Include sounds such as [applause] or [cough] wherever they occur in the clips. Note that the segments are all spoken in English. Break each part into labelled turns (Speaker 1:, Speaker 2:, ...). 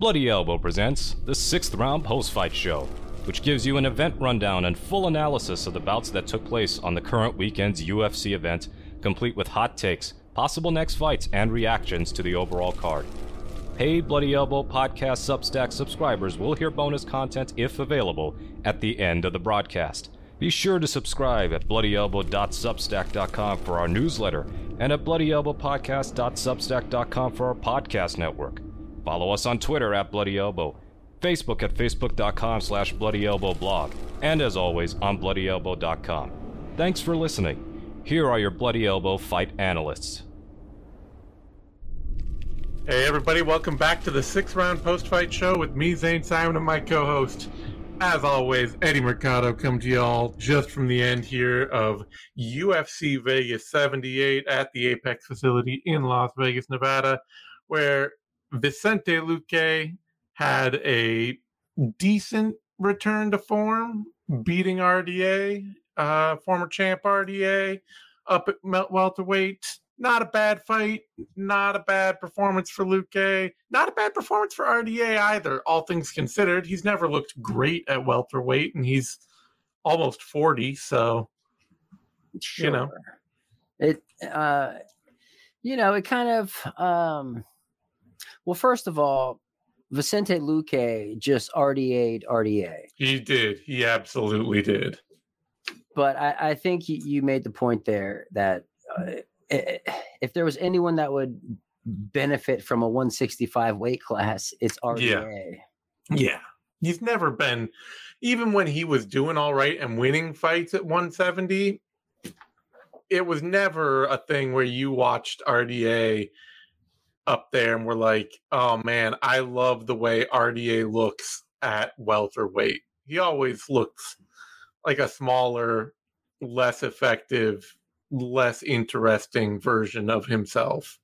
Speaker 1: Bloody Elbow presents the sixth round post fight show, which gives you an event rundown and full analysis of the bouts that took place on the current weekend's UFC event, complete with hot takes, possible next fights, and reactions to the overall card. Paid Bloody Elbow podcast Substack subscribers will hear bonus content if available at the end of the broadcast. Be sure to subscribe at bloodyelbow.substack.com for our newsletter and at bloodyelbowpodcast.substack.com for our podcast network. Follow us on Twitter at Bloody Elbow, Facebook at facebook.com slash bloodyelbowblog, and as always on bloodyelbow.com. Thanks for listening. Here are your Bloody Elbow fight analysts.
Speaker 2: Hey everybody, welcome back to the six round post fight show with me, Zane Simon, and my co host. As always, Eddie Mercado come to y'all just from the end here of UFC Vegas 78 at the Apex facility in Las Vegas, Nevada, where Vicente Luque had a decent return to form, beating RDA, uh, former champ RDA, up at welterweight not a bad fight, not a bad performance for Luque, not a bad performance for RDA either. All things considered, he's never looked great at welterweight, and he's almost forty. So, sure. you know,
Speaker 3: it, uh, you know, it kind of, um, well, first of all, Vicente Luque just RDA'd RDA.
Speaker 2: He did. He absolutely did.
Speaker 3: But I, I think you made the point there that. Uh, if there was anyone that would benefit from a 165 weight class, it's RDA.
Speaker 2: Yeah. yeah. He's never been, even when he was doing all right and winning fights at 170, it was never a thing where you watched RDA up there and were like, oh man, I love the way RDA looks at welterweight. He always looks like a smaller, less effective less interesting version of himself.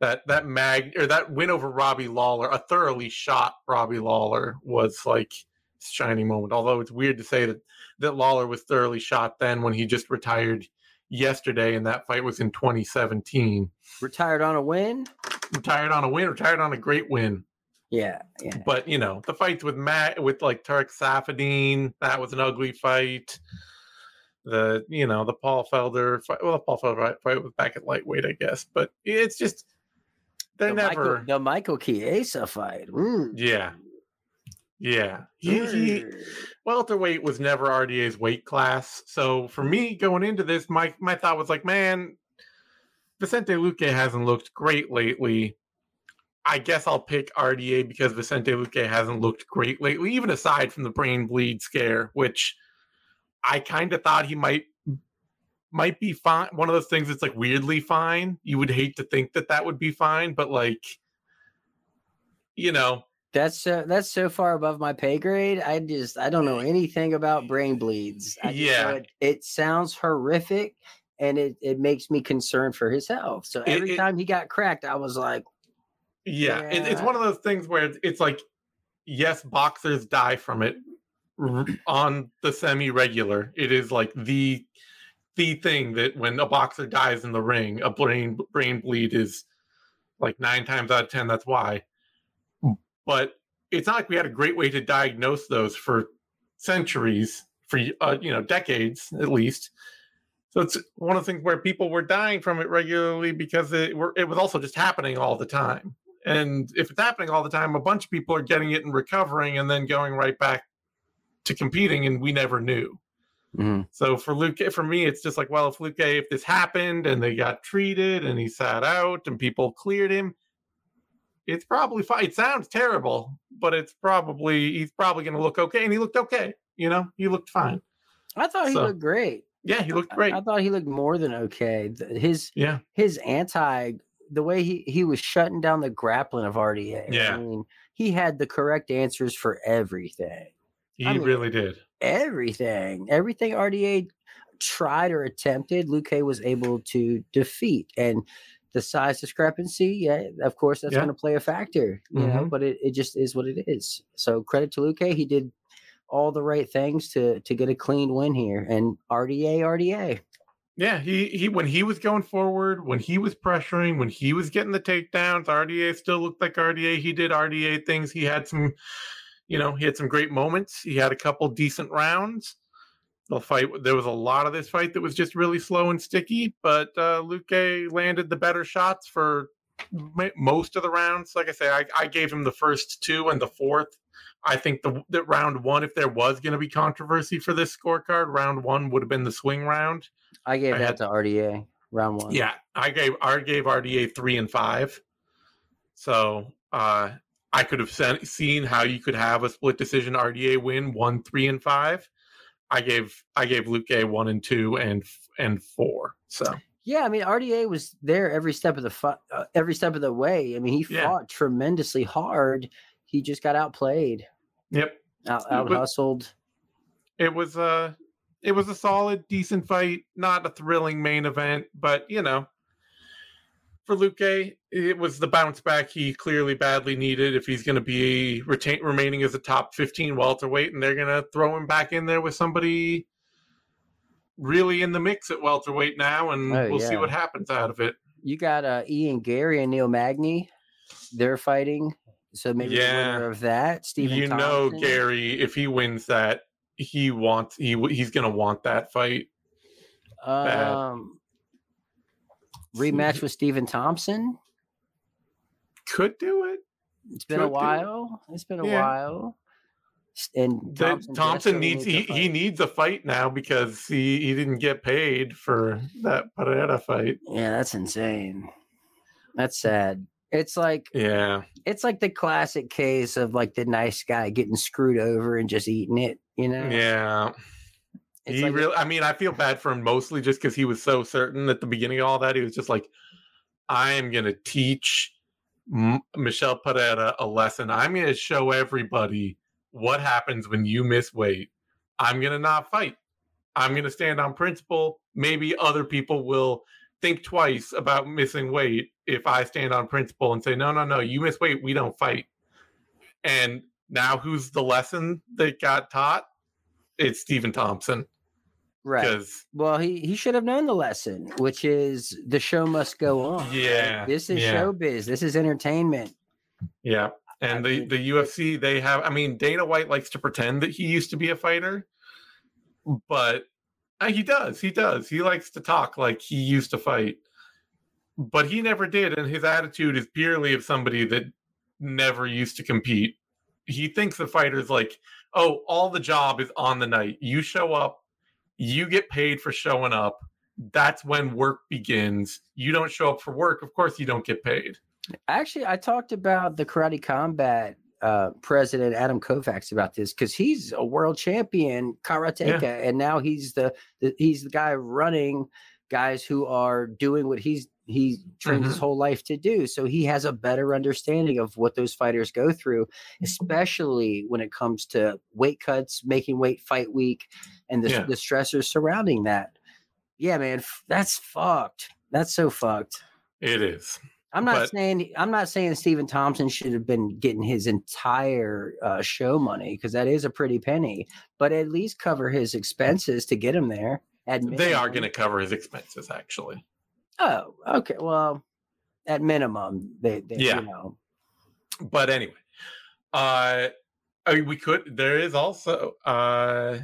Speaker 2: That that mag or that win over Robbie Lawler, a thoroughly shot Robbie Lawler was like shining moment. Although it's weird to say that that Lawler was thoroughly shot then when he just retired yesterday and that fight was in 2017.
Speaker 3: Retired on a win?
Speaker 2: Retired on a win, retired on a great win.
Speaker 3: Yeah, yeah.
Speaker 2: But you know, the fights with Matt with like Tarec Saffiedine, that was an ugly fight the you know the Paul Felder fight. Well, the Paul Felder fight was back at lightweight, I guess, but it's just they the never
Speaker 3: Michael, the Michael Chiesa fight.
Speaker 2: Mm. Yeah, yeah. He, he welterweight was never RDA's weight class, so for me going into this, my my thought was like, man, Vicente Luque hasn't looked great lately. I guess I'll pick RDA because Vicente Luque hasn't looked great lately, even aside from the brain bleed scare, which I kind of thought he might might be fine. One of those things that's like weirdly fine. You would hate to think that that would be fine, but like, you know,
Speaker 3: that's uh, that's so far above my pay grade. I just I don't know anything about brain bleeds. I
Speaker 2: yeah,
Speaker 3: it, it, sounds horrific, and it it makes me concerned for his health. So every it, it, time he got cracked, I was like,
Speaker 2: yeah, yeah. it's one of those things where it's like, yes, boxers die from it, on the semi regular. It is like the the thing that when a boxer dies in the ring, a brain brain bleed is like nine times out of ten. That's why. But it's not like we had a great way to diagnose those for centuries, for uh, you know decades at least. So it's one of the things where people were dying from it regularly because it were it was also just happening all the time. And if it's happening all the time, a bunch of people are getting it and recovering and then going right back to competing, and we never knew. Mm-hmm. So for Luque, for me, it's just like, well, if Luque, if this happened and they got treated and he sat out and people cleared him, it's probably fine. It sounds terrible, but it's probably he's probably going to look okay, and he looked okay. You know, he looked fine.
Speaker 3: I thought he looked great.
Speaker 2: Yeah, he looked great.
Speaker 3: I, I, thought he looked more than okay. His
Speaker 2: yeah,
Speaker 3: his anti the way he he was shutting down the grappling of RDA.
Speaker 2: Yeah,
Speaker 3: I mean, he had the correct answers for everything.
Speaker 2: He I mean, really did.
Speaker 3: Everything, everything RDA tried or attempted, Luque was able to defeat. And the size discrepancy, yeah, of course, that's yeah. going to play a factor, you mm-hmm. know, but it, it just is what it is. So credit to Luque. He did all the right things to to get a clean win here. And RDA, RDA.
Speaker 2: Yeah, he he when he was going forward, when he was pressuring, when he was getting the takedowns, RDA still looked like RDA. He did RDA things. He had some, you know, he had some great moments. He had a couple decent rounds. The fight there was a lot of this fight that was just really slow and sticky, but uh Luque landed the better shots for most of the rounds. Like I say, I, I gave him the first two and the fourth. I think the that round one, if there was going to be controversy for this scorecard, round one would have been the swing round.
Speaker 3: I gave I that had, to RDA round one.
Speaker 2: Yeah, I gave I gave RDA three and five. So uh, I could have seen, seen how you could have a split decision RDA win one, three, and five. I gave I gave Luque one and two and and four. So
Speaker 3: yeah, I mean RDA was there every step of the fu- uh, every step of the way. I mean he yeah. fought tremendously hard. He just got outplayed.
Speaker 2: Yep.
Speaker 3: Out, out hustled.
Speaker 2: It was uh it was a solid, decent fight. Not a thrilling main event, but you know, for Luque, it was the bounce back he clearly badly needed if he's going to be retain, remaining as a top 15 welterweight, and they're going to throw him back in there with somebody really in the mix at welterweight now, and oh, we'll yeah. see what happens out of it.
Speaker 3: You got uh, Ian Garry and Neil Magny. They're fighting. So maybe yeah. the winner of that, Stephen.
Speaker 2: You Thompson. know, Garry, if he wins that, he wants he he's gonna want that fight.
Speaker 3: Um, rematch with Stephen Thompson.
Speaker 2: Could do it.
Speaker 3: It's been Could a while. It. has been a yeah. while. And
Speaker 2: Thompson, Thompson needs, needs he, he needs a fight now because he, he didn't get paid for that Pereira fight.
Speaker 3: Yeah, that's insane. That's sad. It's like
Speaker 2: yeah,
Speaker 3: it's like the classic case of like the nice guy getting screwed over and just eating it. You know?
Speaker 2: Yeah. It's he like really. I mean, I feel bad for him mostly just because he was so certain at the beginning of all that. He was just like, "I am going to teach M- Michel Pereira a lesson. I'm going to show everybody what happens when you miss weight. I'm going to not fight. I'm going to stand on principle. Maybe other people will think twice about missing weight if I stand on principle and say, no, no, no, you miss weight, we don't fight. And now who's the lesson that got taught? It's Stephen Thompson.
Speaker 3: Right. Cause... Well, he, he should have known the lesson, which is the show must go on.
Speaker 2: Yeah.
Speaker 3: This is
Speaker 2: yeah.
Speaker 3: showbiz. This is entertainment.
Speaker 2: Yeah. And I the, the UFC, they have, I mean, Dana White likes to pretend that he used to be a fighter, but Uh, he does. He does. He likes to talk like he used to fight, but he never did. And his attitude is purely of somebody that never used to compete. He thinks the fighter's like, oh, all the job is on the night. You show up, you get paid for showing up. That's when work begins. You don't show up for work. Of course, you don't get paid.
Speaker 3: Actually, I talked about the Karate Combat uh, president Adam Kovacs about this because he's a world champion karateka, yeah. and now he's the, the, he's the guy running guys who are doing what he's he trained mm-hmm. his whole life to do. So he has a better understanding of what those fighters go through, especially when it comes to weight cuts, making weight fight week, and the, yeah. the stressors surrounding that. Yeah, man, that's fucked. That's so fucked.
Speaker 2: It is.
Speaker 3: I'm not but, saying I'm not saying Stephen Thompson should have been getting his entire uh, show money because that is a pretty penny, but at least cover his expenses to get him there.
Speaker 2: They are going to cover his expenses, actually.
Speaker 3: Oh, okay. Well, at minimum, they, they yeah. You know.
Speaker 2: But anyway, uh, I mean, we could. There is also uh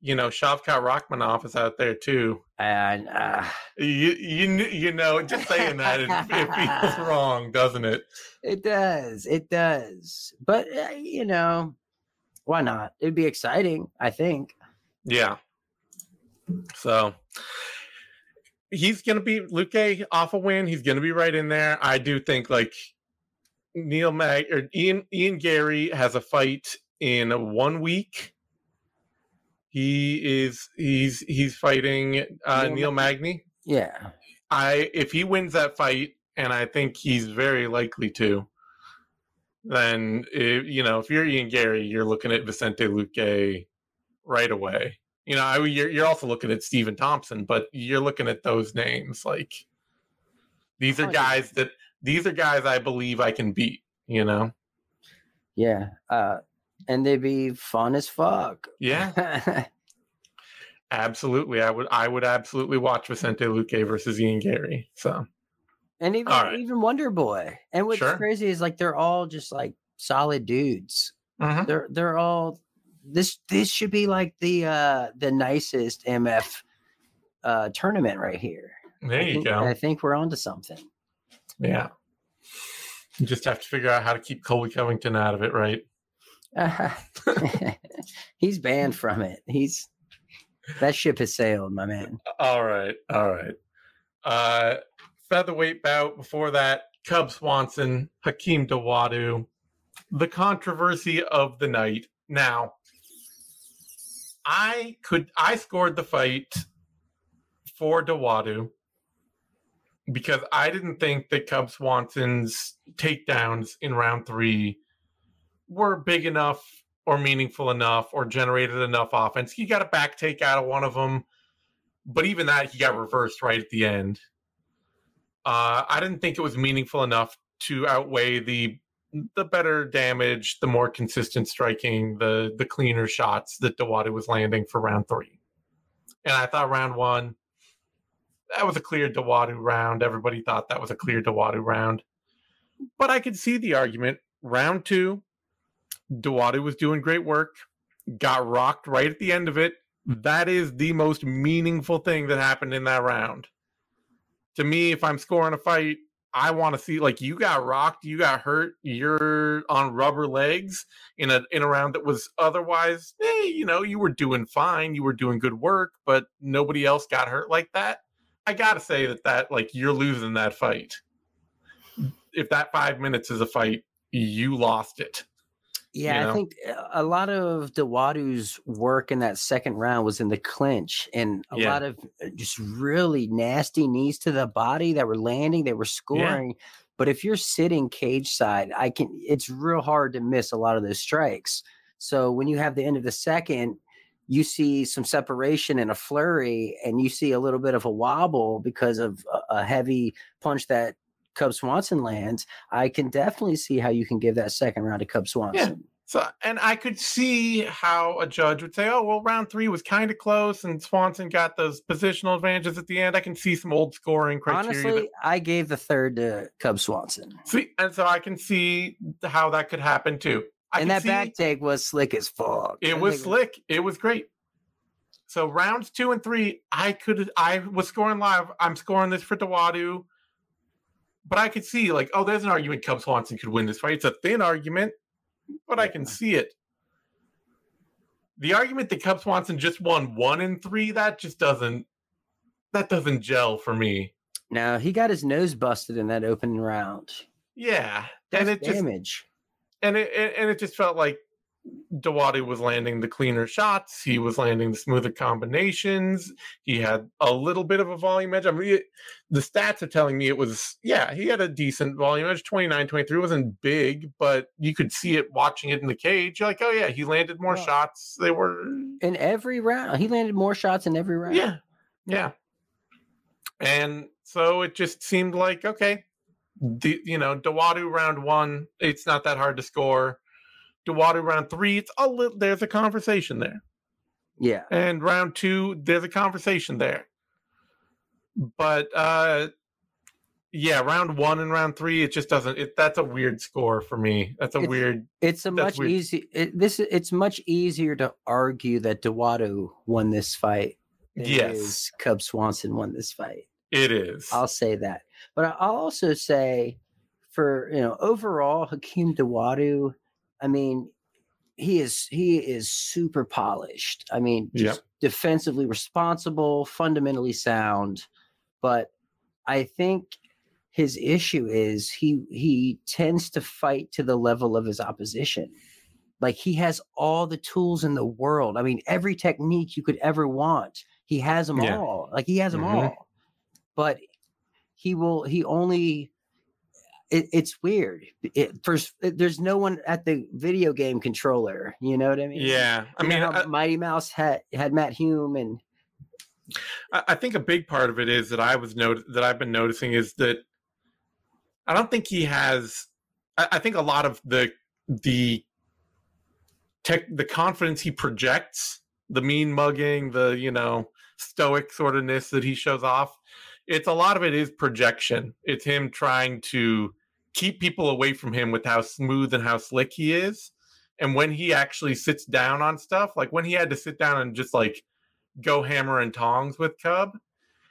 Speaker 2: you know, Shavkat Rakhmonov is out there too.
Speaker 3: And uh,
Speaker 2: you, you, you know, just saying that it, it, feels [laughs] wrong, doesn't it?
Speaker 3: It does. It does. But uh, you know, why not? It'd be exciting. I think.
Speaker 2: Yeah. So he's gonna be Luque off a win. He's gonna be right in there. I do think like Neil Mag or Ian Ian Garry has a fight in one week he is he's he's fighting uh, Neil, Neil Magny.
Speaker 3: Yeah.
Speaker 2: I if he wins that fight, and I think he's very likely to, then it, you know if you're Ian Garry, you're looking at Vicente Luque right away. You know, I, you're you're also looking at Stephen Thompson, but you're looking at those names like these are guys that these are guys I believe I can beat. You know.
Speaker 3: Yeah. Uh, and they'd be fun as fuck.
Speaker 2: Yeah. [laughs] Absolutely, I would. I would absolutely watch Vicente Luque versus Ian Garry. So,
Speaker 3: and even right. even Wonder Boy. And what's sure. crazy is like they're all just like solid dudes. Mm-hmm. They're they're all this. This should be like the uh the nicest MF uh tournament right here.
Speaker 2: There
Speaker 3: I
Speaker 2: you
Speaker 3: think,
Speaker 2: go.
Speaker 3: I think we're onto something.
Speaker 2: Yeah. You just have to figure out how to keep Colby Covington out of it, right?
Speaker 3: Uh, [laughs] he's banned from it. He's that ship has sailed, my man.
Speaker 2: All right, all right. Uh, featherweight bout before that: Cub Swanson, Hakeem Dawodu. The controversy of the night. Now, I could I scored the fight for Dawodu because I didn't think that Cub Swanson's takedowns in round three were big enough or meaningful enough or generated enough offense. He got a back take out of one of them, but even that he got reversed right at the end. Uh, I didn't think it was meaningful enough to outweigh the the better damage, the more consistent striking, the the cleaner shots that Dawodu was landing for round three. And I thought round one, that was a clear Dawodu round. Everybody thought that was a clear Dawodu round. But I could see the argument. Round two, Dawodu was doing great work, got rocked right at the end of it. That is the most meaningful thing that happened in that round. To me, if I'm scoring a fight, I want to see like you got rocked, you got hurt, you're on rubber legs in a in a round that was otherwise, eh, you know, you were doing fine, you were doing good work, but nobody else got hurt like that. I gotta say that that like you're losing that fight. If that five minutes is a fight, you lost it.
Speaker 3: Yeah, you know? I think uh, a lot of Dawodu's work in that second round was in the clinch, and a yeah. lot of uh, just really nasty knees to the body that were landing. They were scoring, yeah. but if you're sitting cage side, I can. It's real hard to miss a lot of those strikes. So when you have the end of the second, you see some separation and a flurry, and you see a little bit of a wobble because of a, a heavy punch that Cub Swanson lands. I can definitely see how you can give that second round to Cub Swanson.
Speaker 2: Yeah. So, and I could see how a judge would say, "Oh, well, round three was kind of close, and Swanson got those positional advantages at the end." I can see some old scoring criteria.
Speaker 3: Honestly, that... I gave the third to Cub Swanson.
Speaker 2: See, and so I can see how that could happen too. I
Speaker 3: and that
Speaker 2: see,
Speaker 3: back take was slick as fuck.
Speaker 2: It was slick. It was great. So rounds two and three, I could I was scoring live. I'm scoring this for Dawodu. But I could see like, oh, there's an argument Cub Swanson could win this fight. It's a thin argument, but. I can see it. The argument that Cub Swanson just won one in three, that just doesn't that doesn't gel for me.
Speaker 3: Now he got his nose busted in that opening round.
Speaker 2: Yeah,
Speaker 3: That's and it damage.
Speaker 2: Just, and it and it just felt like Dawodu was landing the cleaner shots. He was landing the smoother combinations. He had a little bit of a volume edge. I mean, it, the stats are telling me it was, yeah, he had a decent volume edge. 29, 23 wasn't big, but you could see it watching it in the cage. You're like, oh, yeah, he landed more shots. They were.
Speaker 3: In every round. He landed more shots in every round.
Speaker 2: Yeah. Yeah. And so it just seemed like, okay, the, you know, Dawodu round one, it's not that hard to score. Dawodu round three, it's a little, there's a conversation there.
Speaker 3: Yeah.
Speaker 2: And round two, there's a conversation there. But uh yeah, round one and round three, it just doesn't. It that's a weird score for me. That's a
Speaker 3: it's,
Speaker 2: weird.
Speaker 3: It's a much easy. It, this it's much easier to argue that Dawodu won this fight.
Speaker 2: yes,
Speaker 3: Cub Swanson won this fight.
Speaker 2: It is.
Speaker 3: I'll say that. But I'll also say for you know overall Hakeem Dawodu, I mean, he is he is super polished. I mean, just yep. defensively responsible, fundamentally sound. But I think his issue is he he tends to fight to the level of his opposition. Like he has all the tools in the world. I mean, every technique you could ever want, he has them yeah. all. Like he has them mm-hmm. all. But he will he only it, it's weird it, first eh, there's no one at the video game controller you know what i mean
Speaker 2: yeah
Speaker 3: i
Speaker 2: mean
Speaker 3: I, uh, mighty mouse had had matt hume and
Speaker 2: I, think a big part of it is that i was note that i've been noticing is that i don't think he has I, I think a lot of the the tech the confidence he projects the mean mugging, the you know stoic sort ofness that he shows off. It's a lot of it is projection. It's him trying to keep people away from him with how smooth and how slick he is. And when he actually sits down on stuff, like when he had to sit down and just like go hammer and tongs with Cub,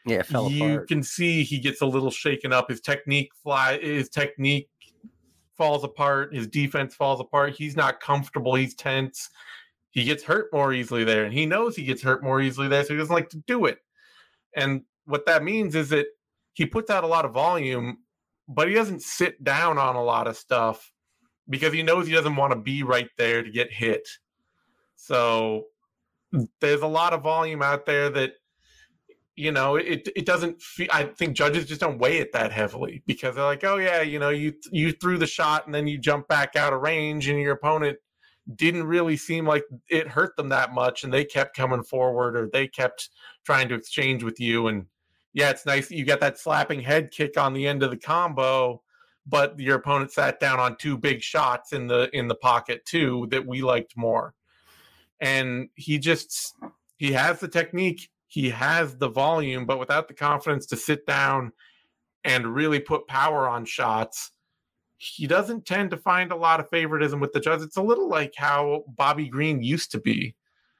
Speaker 3: yeah,
Speaker 2: you
Speaker 3: apart.
Speaker 2: can see he gets a little shaken up. His technique fly, his technique falls apart. His defense falls apart. He's not comfortable. He's tense. He gets hurt more easily there, and he knows he gets hurt more easily there, so he doesn't like to do it. And what that means is that he puts out a lot of volume, but he doesn't sit down on a lot of stuff because he knows he doesn't want to be right there to get hit. So there's a lot of volume out there that you know it it doesn't feel, i think judges just don't weigh it that heavily because they're like oh yeah you know you you threw the shot and then you jump back out of range and your opponent didn't really seem like it hurt them that much and they kept coming forward or they kept trying to exchange with you and yeah it's nice you got that slapping head kick on the end of the combo but your opponent sat down on two big shots in the in the pocket too that we liked more. And he just he has the technique he has the volume but without the confidence to sit down and really put power on shots he doesn't tend to find a lot of favoritism with the judges. It's a little like how bobby green used to be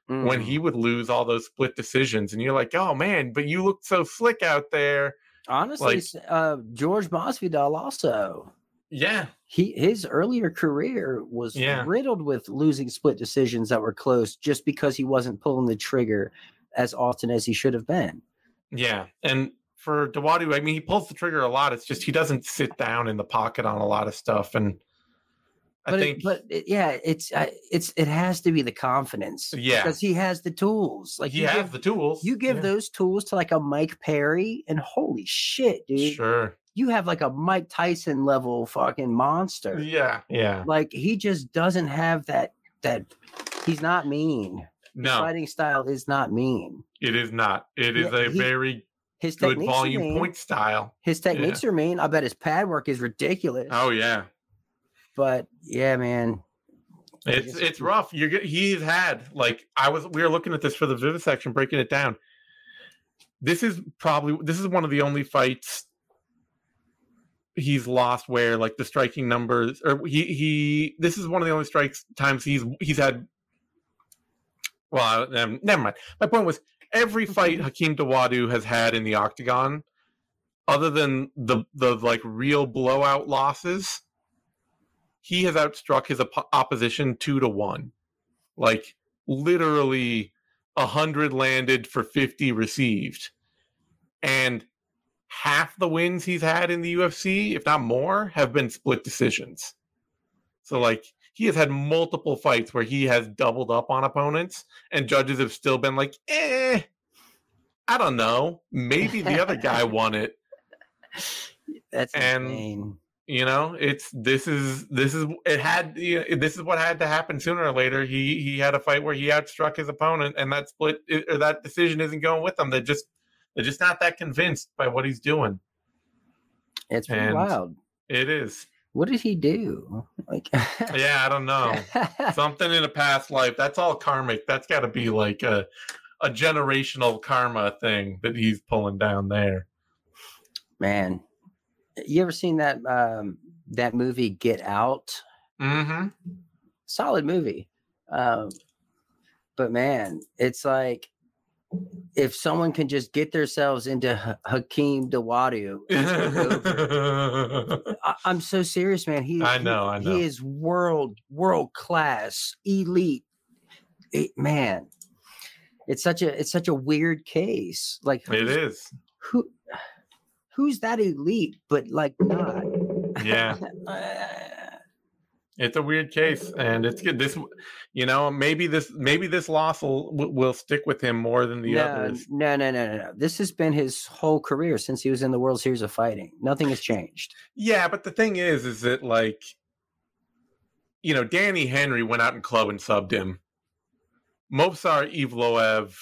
Speaker 2: mm. when he would lose all those split decisions and you're like oh man but you looked so slick out there
Speaker 3: honestly like, uh, george masvidal also
Speaker 2: yeah.
Speaker 3: He his earlier career was
Speaker 2: yeah.
Speaker 3: riddled with losing split decisions that were close just because he wasn't pulling the trigger as often as he should have been.
Speaker 2: Yeah. And for Dawodu, I mean, he pulls the trigger a lot. It's just he doesn't sit down in the pocket on a lot of stuff. And I
Speaker 3: but
Speaker 2: think,
Speaker 3: it, but it, yeah, it's uh, it's it has to be the confidence.
Speaker 2: Yeah,
Speaker 3: because he has the tools. Like
Speaker 2: he has
Speaker 3: give,
Speaker 2: the tools.
Speaker 3: You give
Speaker 2: yeah.
Speaker 3: those tools to like a Mike Perry, and holy shit, dude!
Speaker 2: Sure,
Speaker 3: you have like a Mike Tyson level fucking monster.
Speaker 2: Yeah, yeah.
Speaker 3: Like he just doesn't have that that he's not mean.
Speaker 2: No.
Speaker 3: His fighting style is not mean.
Speaker 2: It is not. It is
Speaker 3: Yeah,
Speaker 2: a
Speaker 3: he-
Speaker 2: very
Speaker 3: His
Speaker 2: good volume
Speaker 3: are mean.
Speaker 2: point style.
Speaker 3: His techniques are mean. I bet his pad work is ridiculous.
Speaker 2: Oh yeah.
Speaker 3: But yeah, man.
Speaker 2: It's it's rough. You're he's had like I was we were looking at this for the vivisection, breaking it down. This is probably this is one of the only fights he's lost where like the striking numbers or he he this is one of the only strikes times he's he's had well um, never mind my point was every fight Hakeem Dawodu has had in the octagon other than the the like real blowout losses he has outstruck his op- opposition two to one like literally a hundred landed for 50 received and half the wins he's had in the UFC, if not more, have been split decisions. So like he has had multiple fights where he has doubled up on opponents and judges have still been like, "Eh, I don't know. Maybe the other guy [laughs] won it."
Speaker 3: That's
Speaker 2: And-
Speaker 3: insane.
Speaker 2: You know, it's this is this is it had you know, this is what had to happen sooner or later. He he had a fight where he outstruck his opponent, and that split or that decision isn't going with them. They're just they're just not that convinced by what he's doing.
Speaker 3: It's pretty
Speaker 2: and-
Speaker 3: wild.
Speaker 2: It is.
Speaker 3: What did he do? Like [laughs]
Speaker 2: Yeah, I don't know. Something in a past life. That's all karmic. That's got to be like a a generational karma thing that he's pulling down there.
Speaker 3: Man. You ever seen that um that movie Get Out?
Speaker 2: Mm-hmm.
Speaker 3: solid movie. Um, but man, it's like if someone can just get themselves into Ha- Hakeem Dawodu, [laughs] I, I'm so serious, man. He,
Speaker 2: I know, I know.
Speaker 3: He is world, world class, elite. It- man, it's such a it's such a weird case. Like
Speaker 2: it is.
Speaker 3: who who's that elite, but like not.
Speaker 2: Yeah. It's a weird case, and it's good. This, you know, maybe this maybe this loss will will stick with him more than the
Speaker 3: no,
Speaker 2: others.
Speaker 3: no, no, no, no, no. This has been his whole career since he was in the World Series of Fighting. Nothing has changed.
Speaker 2: Yeah, but the thing is, is that like, you know, Danny Henry went out and club and subbed him. Movsar Evloev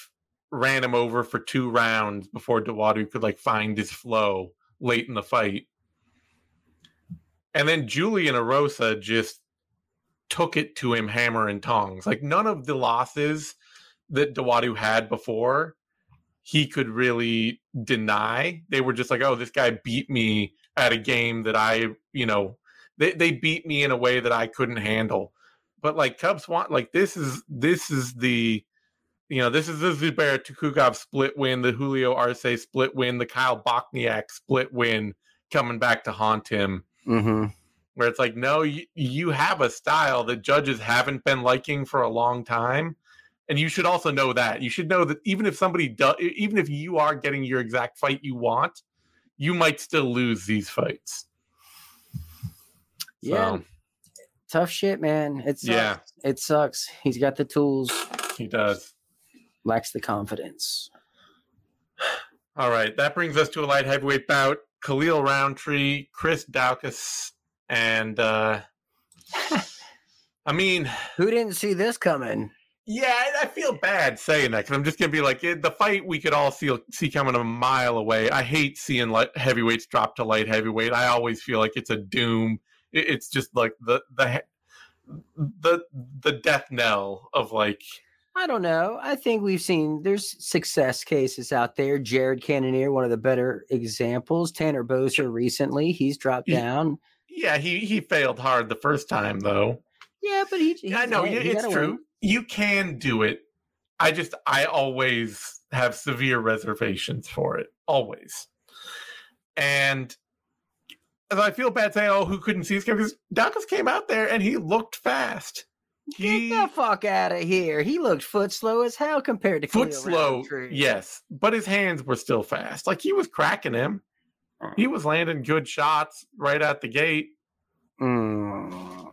Speaker 2: ran him over for two rounds before Dawodu could like find his flow late in the fight. And then Julian Erosa just took it to him hammer and tongs. Like none of the losses that Dawodu had before, he could really deny. They were just like, oh, this guy beat me at a game that I, you know, they, they beat me in a way that I couldn't handle. But like Cubs want like this is this is the you know, this is the Zubair Tukhugov split win, the Julio Arce split win, the Kyle Bochniak split win coming back to haunt him.
Speaker 3: Mm-hmm.
Speaker 2: Where it's like, no, you, you have a style that judges haven't been liking for a long time. And you should also know that. You should know that even if somebody does, even if you are getting your exact fight you want, you might still lose these fights.
Speaker 3: Yeah. So, Tough shit, man. It sucks. Yeah. It sucks. He's got the tools.
Speaker 2: He does.
Speaker 3: Lacks the confidence. [sighs]
Speaker 2: All right. That brings us to a light heavyweight bout. Khalil Rountree, Chris Daukaus, and uh [laughs] I mean
Speaker 3: Who didn't see this coming?
Speaker 2: Yeah, I feel bad saying that because I'm just gonna be like the fight we could all see see coming a mile away. I hate seeing light heavyweights drop to light heavyweight. I always feel like it's a doom. It's just like the the the the death knell of like.
Speaker 3: I don't know. I think we've seen there's success cases out there. Jared Cannonier, one of the better examples. Tanner Boser recently, he's dropped down.
Speaker 2: Yeah, he he failed hard the first time though.
Speaker 3: Yeah, but he.
Speaker 2: I know it's true. Win you can do it. I just I always have severe reservations for it. Always. And as I feel bad saying, "Oh, who couldn't see this game?" Because Daukaus came out there and he looked fast.
Speaker 3: He, Get the fuck out of here! He looked foot slow as hell compared to
Speaker 2: foot slow. Yes, but his hands were still fast. Like he was cracking him. He was landing good shots right at the gate.
Speaker 3: Mm.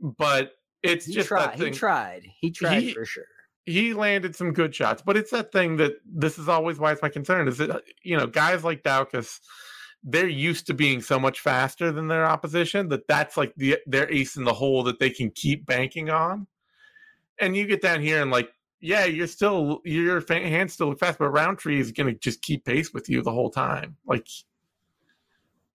Speaker 2: But it's
Speaker 3: he
Speaker 2: just
Speaker 3: tried.
Speaker 2: that thing.
Speaker 3: He tried. He tried he, for sure.
Speaker 2: He landed some good shots, but it's that thing that this is always why it's my concern is that uh, you know guys like Daukaus, they're used to being so much faster than their opposition that that's like the their ace in the hole that they can keep banking on. And you get down here and like, yeah, you're still your hands still look fast, but Rountree is going to just keep pace with you the whole time. Like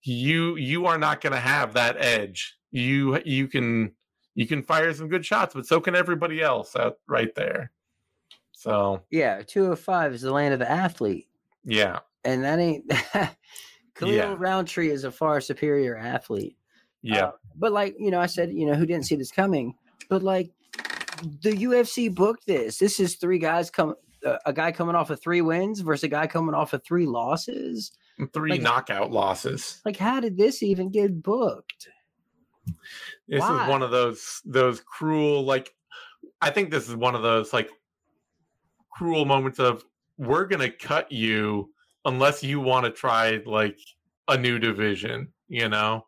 Speaker 2: you you are not going to have that edge. You you can you can fire some good shots, but so can everybody else out right there. So
Speaker 3: yeah, two oh five is the land of the athlete.
Speaker 2: Yeah,
Speaker 3: and that ain't [laughs] Khalil yeah. Rountree is a far superior athlete.
Speaker 2: Yeah, uh,
Speaker 3: but like you know, I said you know who didn't see this coming, but like the UFC booked this. This is three guys come, uh, a guy coming off of three wins versus a guy coming off of three losses,
Speaker 2: three like, knockout losses.
Speaker 3: Like, how did this even get booked?
Speaker 2: This Why? is one of those those cruel like I think this is one of those like cruel moments of we're going to cut you unless you want to try like a new division, you know.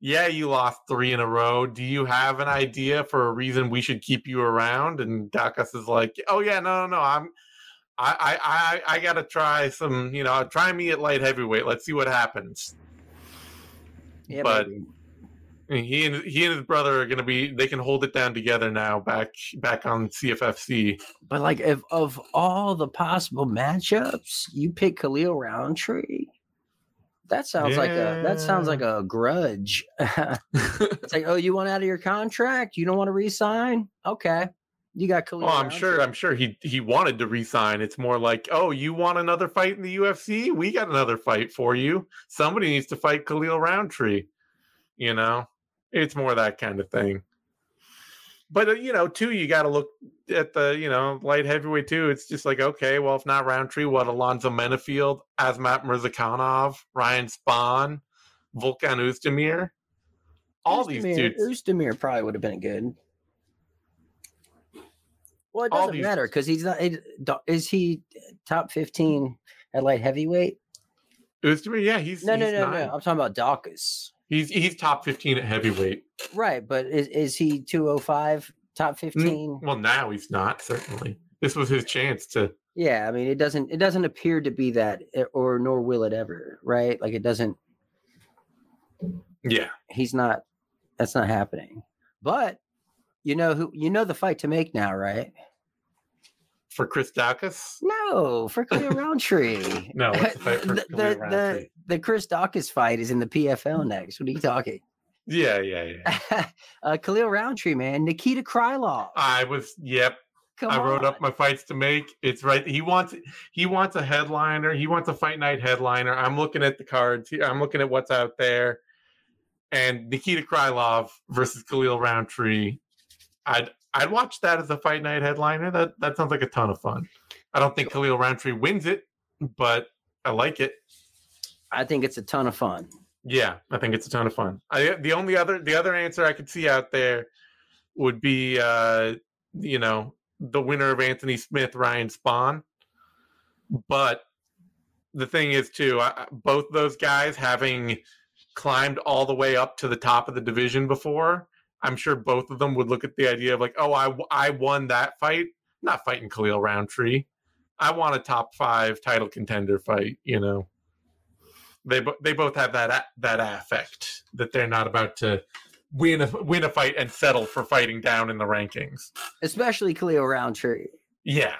Speaker 2: Yeah, you lost 3 in a row. Do you have an idea for a reason we should keep you around? And Daukaus is like, "Oh yeah, no, no, no. I'm I I I, I got to try some, you know, try me at light heavyweight. Let's see what happens."
Speaker 3: Yeah, but maybe
Speaker 2: he and he and his brother are gonna be. They can hold it down together now. Back back on CFFC.
Speaker 3: But like, if of all the possible matchups, you pick Khalil Rountree. That sounds yeah. like a that sounds like a grudge. [laughs] it's like, oh, you want out of your contract? You don't want to resign? Okay, you got Khalil.
Speaker 2: Oh, I'm sure. I'm sure he he wanted to resign. It's more like, oh, you want another fight in the UFC? We got another fight for you. Somebody needs to fight Khalil Rountree. You know, it's more that kind of thing. But uh, you know, too, you got to look at the you know light heavyweight too. It's just like okay, well, if not Rountree, what Alonzo Menifield, Azamat Murzakanov, Ryan Spann, Volkan Oezdemir, all these dudes.
Speaker 3: Oezdemir probably would have been good. Well, it doesn't these... matter because he's not. Is he top fifteen at light heavyweight?
Speaker 2: Oezdemir, yeah, he's
Speaker 3: no,
Speaker 2: he's
Speaker 3: no, no, nine. no. I'm talking about Daukaus.
Speaker 2: He's he's top fifteen at heavyweight.
Speaker 3: Right, but is is he two oh five top fifteen?
Speaker 2: Well, now he's not. Certainly, this was his chance to.
Speaker 3: Yeah, I mean, it doesn't it doesn't appear to be that, eh, or nor will it ever. Right? Like it doesn't.
Speaker 2: Yeah,
Speaker 3: he's not. That's not happening. But you know who you know the fight to make now, right?
Speaker 2: For Chris Daukaus?
Speaker 3: No, for Khalil Rountree. [laughs]
Speaker 2: no, the,
Speaker 3: the, the, the, the Chris Daukaus fight is in the PFL next. What are you talking?
Speaker 2: Yeah, yeah, yeah. [laughs]
Speaker 3: uh, Khalil Rountree, man. Nikita Krylov.
Speaker 2: I was, yep.
Speaker 3: Come
Speaker 2: I wrote up my fights to make. It's right. He wants he wants a headliner. He wants a fight night headliner. I'm looking at the cards here. I'm looking at what's out there. And Nikita Krylov versus Khalil Rountree. I'd I'd watch that as a fight night headliner. That that sounds like a ton of fun. I don't think Khalil Rountree wins it, but I like it.
Speaker 3: I think it's a ton of fun.
Speaker 2: Yeah, I think it's a ton of fun. I, the only other the other answer I could see out there would be uh, you know the winner of Anthony Smith Ryan Spann, but the thing is too I, both those guys having climbed all the way up to the top of the division before. I'm sure both of them would look at the idea of like, oh, I I won that fight. I'm not fighting Khalil Rountree. I want a top five title contender fight. You know they they both have that that affect that they're not about to win a win a fight and settle for fighting down in the rankings.
Speaker 3: Especially Khalil Rountree.
Speaker 2: Yeah,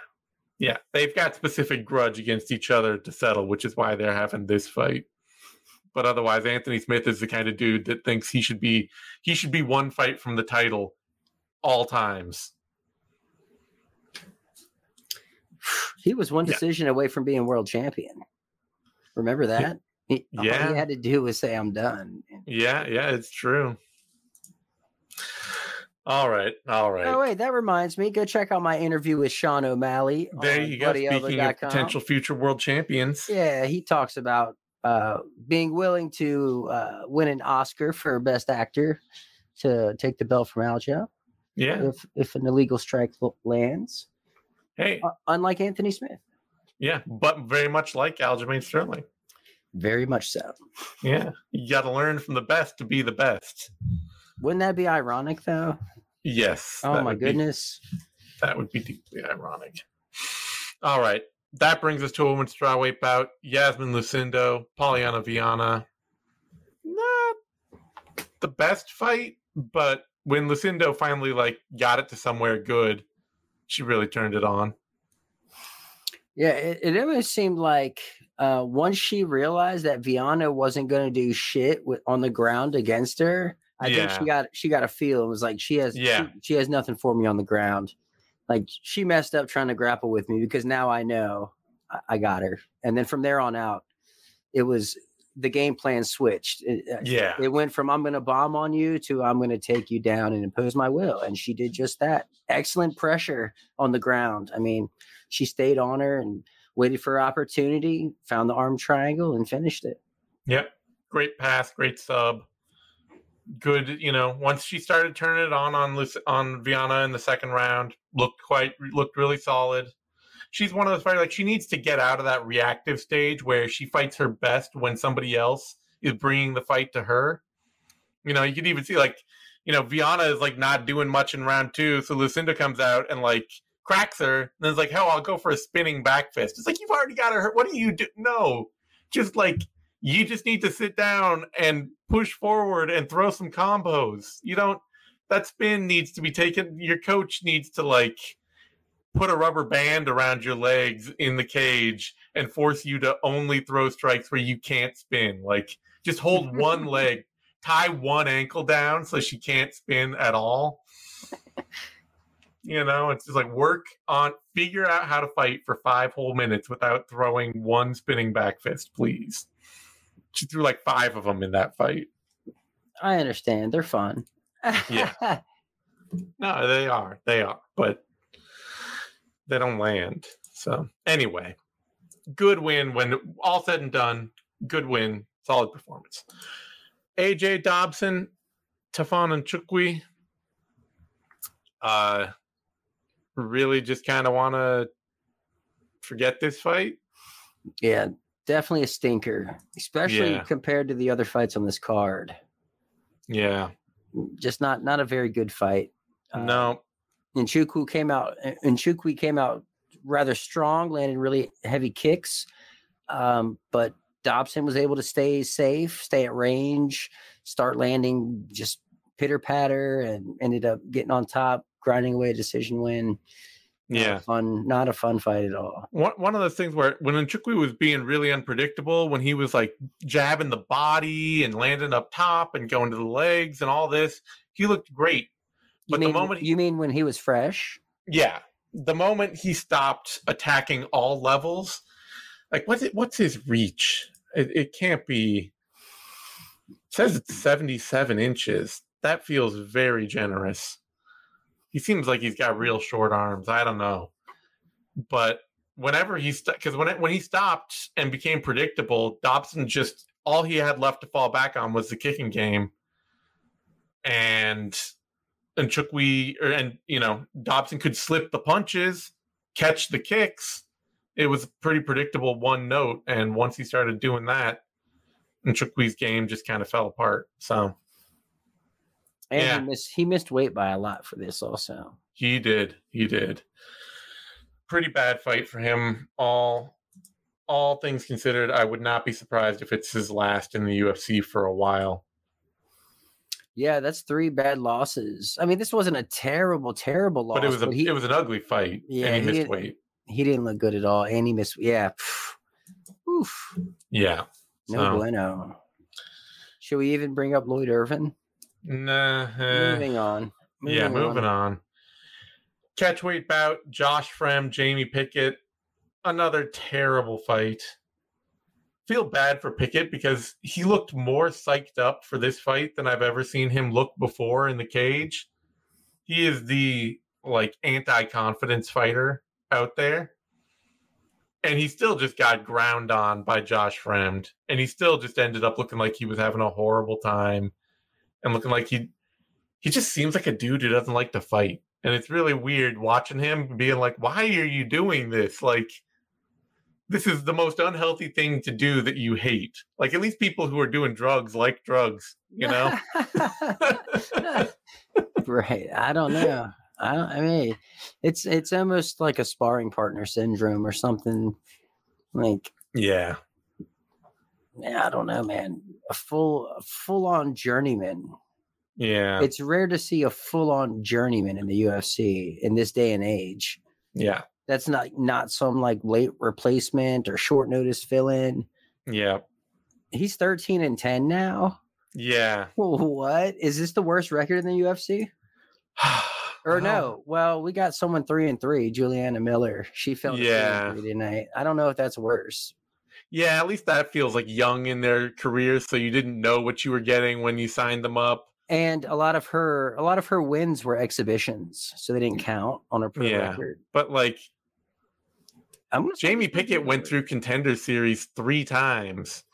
Speaker 2: yeah, they've got specific grudge against each other to settle, which is why they're having this fight. But otherwise, Anthony Smith is the kind of dude that thinks he should be he should be one fight from the title all times.
Speaker 3: He was one
Speaker 2: Yeah.
Speaker 3: decision away from being world champion. Remember that? He, All
Speaker 2: Yeah.
Speaker 3: he had to do was say, I'm done.
Speaker 2: Yeah, yeah, it's true. All right, all right.
Speaker 3: Oh, wait, that reminds me. Go check out my interview with Sean O'Malley.
Speaker 2: there you go. Speaking of potential future world champions.
Speaker 3: Yeah, he talks about uh, being willing to uh, win an Oscar for Best Actor to take the belt from Aljo
Speaker 2: Yeah.
Speaker 3: if, if an illegal strike lands,
Speaker 2: Hey,
Speaker 3: uh, unlike Anthony Smith.
Speaker 2: yeah, but very much like Aljamain Sterling.
Speaker 3: Very much so.
Speaker 2: Yeah, you got to learn from the best to be the best.
Speaker 3: Wouldn't that be ironic, though?
Speaker 2: Yes.
Speaker 3: Oh, my
Speaker 2: would be-
Speaker 3: goodness.
Speaker 2: that would be deeply ironic. All right, that brings us to a women's strawweight bout: Yasmin Lucindo, Pollyanna Viana. Not the best fight, but when Lucindo finally like got it to somewhere good, she really turned it on.
Speaker 3: Yeah, it, it almost seemed like uh, once she realized that Viana wasn't going to do shit with, on the ground against her, I think she got she got a feel. It was like she has
Speaker 2: Yeah.
Speaker 3: she, she has nothing for me on the ground. Like she messed up trying to grapple with me because now I know I, I got her. And then from there on out, it was the game plan switched. It, uh,
Speaker 2: Yeah,
Speaker 3: it went from I'm going to bomb on you to I'm going to take you down and impose my will. And she did just that. Excellent pressure on the ground. I mean, she stayed on her and waited for opportunity, found the arm triangle, and finished it.
Speaker 2: Yep. Great pass, great sub. Good, you know, once she started turning it on on Luc- on Viana in the second round, looked quite looked really solid. She's one of those fighters like she needs to get out of that reactive stage where she fights her best when somebody else is bringing the fight to her. You know, you could even see like, you know, Viana is like not doing much in round 2, so Lucindo comes out and like cracks her and it's like, "Hell, I'll go for a spinning back fist." It's like you've already got her hurt. What do you do? No. Just like you just need to sit down and push forward and throw some combos. You don't that spin needs to be taken your coach needs to like put a rubber band around your legs in the cage and force you to only throw strikes where you can't spin. Like just hold one [laughs] leg, tie one ankle down so she can't spin at all. You know, it's just like work on figure out how to fight for five whole minutes without throwing one spinning back fist, please. She threw like five of them in that fight.
Speaker 3: I understand. They're fun.
Speaker 2: Yeah. [laughs] No, they are. They are. But they don't land. So, anyway, good win when all said and done. Good win. Solid performance. AJ Dobson, Tafon Nchukwi. Uh, really just kind of want to forget this fight.
Speaker 3: yeah, definitely a stinker, especially
Speaker 2: Yeah.
Speaker 3: compared to the other fights on this card.
Speaker 2: Yeah.
Speaker 3: Just not not a very good fight. Uh,
Speaker 2: no.
Speaker 3: and Chukwu came out and Chukwu came out rather strong, landed really heavy kicks. Um, but Dobson was able to stay safe, stay at range, start landing just pitter patter, and ended up getting on top, grinding away a decision win. Not a
Speaker 2: Yeah.
Speaker 3: fun, not a fun fight at all.
Speaker 2: one one of those things where when Nchukwu was being really unpredictable, when he was like jabbing the body and landing up top and going to the legs and all this, he looked great.
Speaker 3: You
Speaker 2: But the
Speaker 3: mean
Speaker 2: moment he-
Speaker 3: you mean when he was fresh?
Speaker 2: Yeah, the moment he stopped attacking all levels, like what's it? What's his reach? It, it can't be. It says it's seventy-seven inches. That feels very generous. He seems like he's got real short arms. I don't know, but whenever he because when it, when he stopped and became predictable, Dobson just all he had left to fall back on was the kicking game, and and Nchukwi or and you know Dobson could slip the punches, catch the kicks. It was pretty predictable one note, and once he started doing that, Nchukwi's game just kind of fell apart. So,
Speaker 3: and yeah. he missed he missed weight by a lot for this also.
Speaker 2: He did. He did. Pretty bad fight for him. All all things considered, I would not be surprised if it's his last in the UFC for a while.
Speaker 3: Yeah, that's three bad losses. I mean, this wasn't a terrible, terrible loss.
Speaker 2: But it was a, he, it was an ugly fight. Yeah, and he, he missed weight.
Speaker 3: He didn't look good at all, and he missed. Yeah, oof.
Speaker 2: Yeah.
Speaker 3: No so. bueno. Should we even bring up Lloyd Irvin?
Speaker 2: Nah.
Speaker 3: Uh, moving on.
Speaker 2: Moving yeah, moving on. on. Catchweight bout: Josh Fremd, Jamie Pickett. Another terrible fight feel bad for Pickett because he looked more psyched up for this fight than I've ever seen him look before in the cage. He is the like anti-confidence fighter out there. And he still just got ground on by Josh Fremd. And he still just ended up looking like he was having a horrible time and looking like he he just seems like a dude who doesn't like to fight. And it's really weird watching him being like, Why are you doing this? Like this is the most unhealthy thing to do that you hate. Like at least people who are doing drugs like drugs, you know. [laughs] [laughs]
Speaker 3: right. I don't know. I don't, I mean, it's it's almost like a sparring partner syndrome or something. Like
Speaker 2: yeah,
Speaker 3: yeah. I don't know, man. A full full on journeyman.
Speaker 2: Yeah,
Speaker 3: it's rare to see a full on journeyman in the UFC in this day and age.
Speaker 2: Yeah,
Speaker 3: that's not not some like late replacement or short notice fill in.
Speaker 2: Yeah.
Speaker 3: He's 13 and 10 now.
Speaker 2: Yeah. [laughs]
Speaker 3: What? Is this the worst record in the UFC? [sighs] or no? Well, we got someone three and three, Juliana Miller. She fell yeah. tonight. I don't know if that's worse.
Speaker 2: Yeah, at least that feels like young in their careers, so you didn't know what you were getting when you signed them up.
Speaker 3: And a lot of her, a lot of her wins were exhibitions, so they didn't count on her pro yeah, record.
Speaker 2: But like, Jamie Pickett went through contender series three times,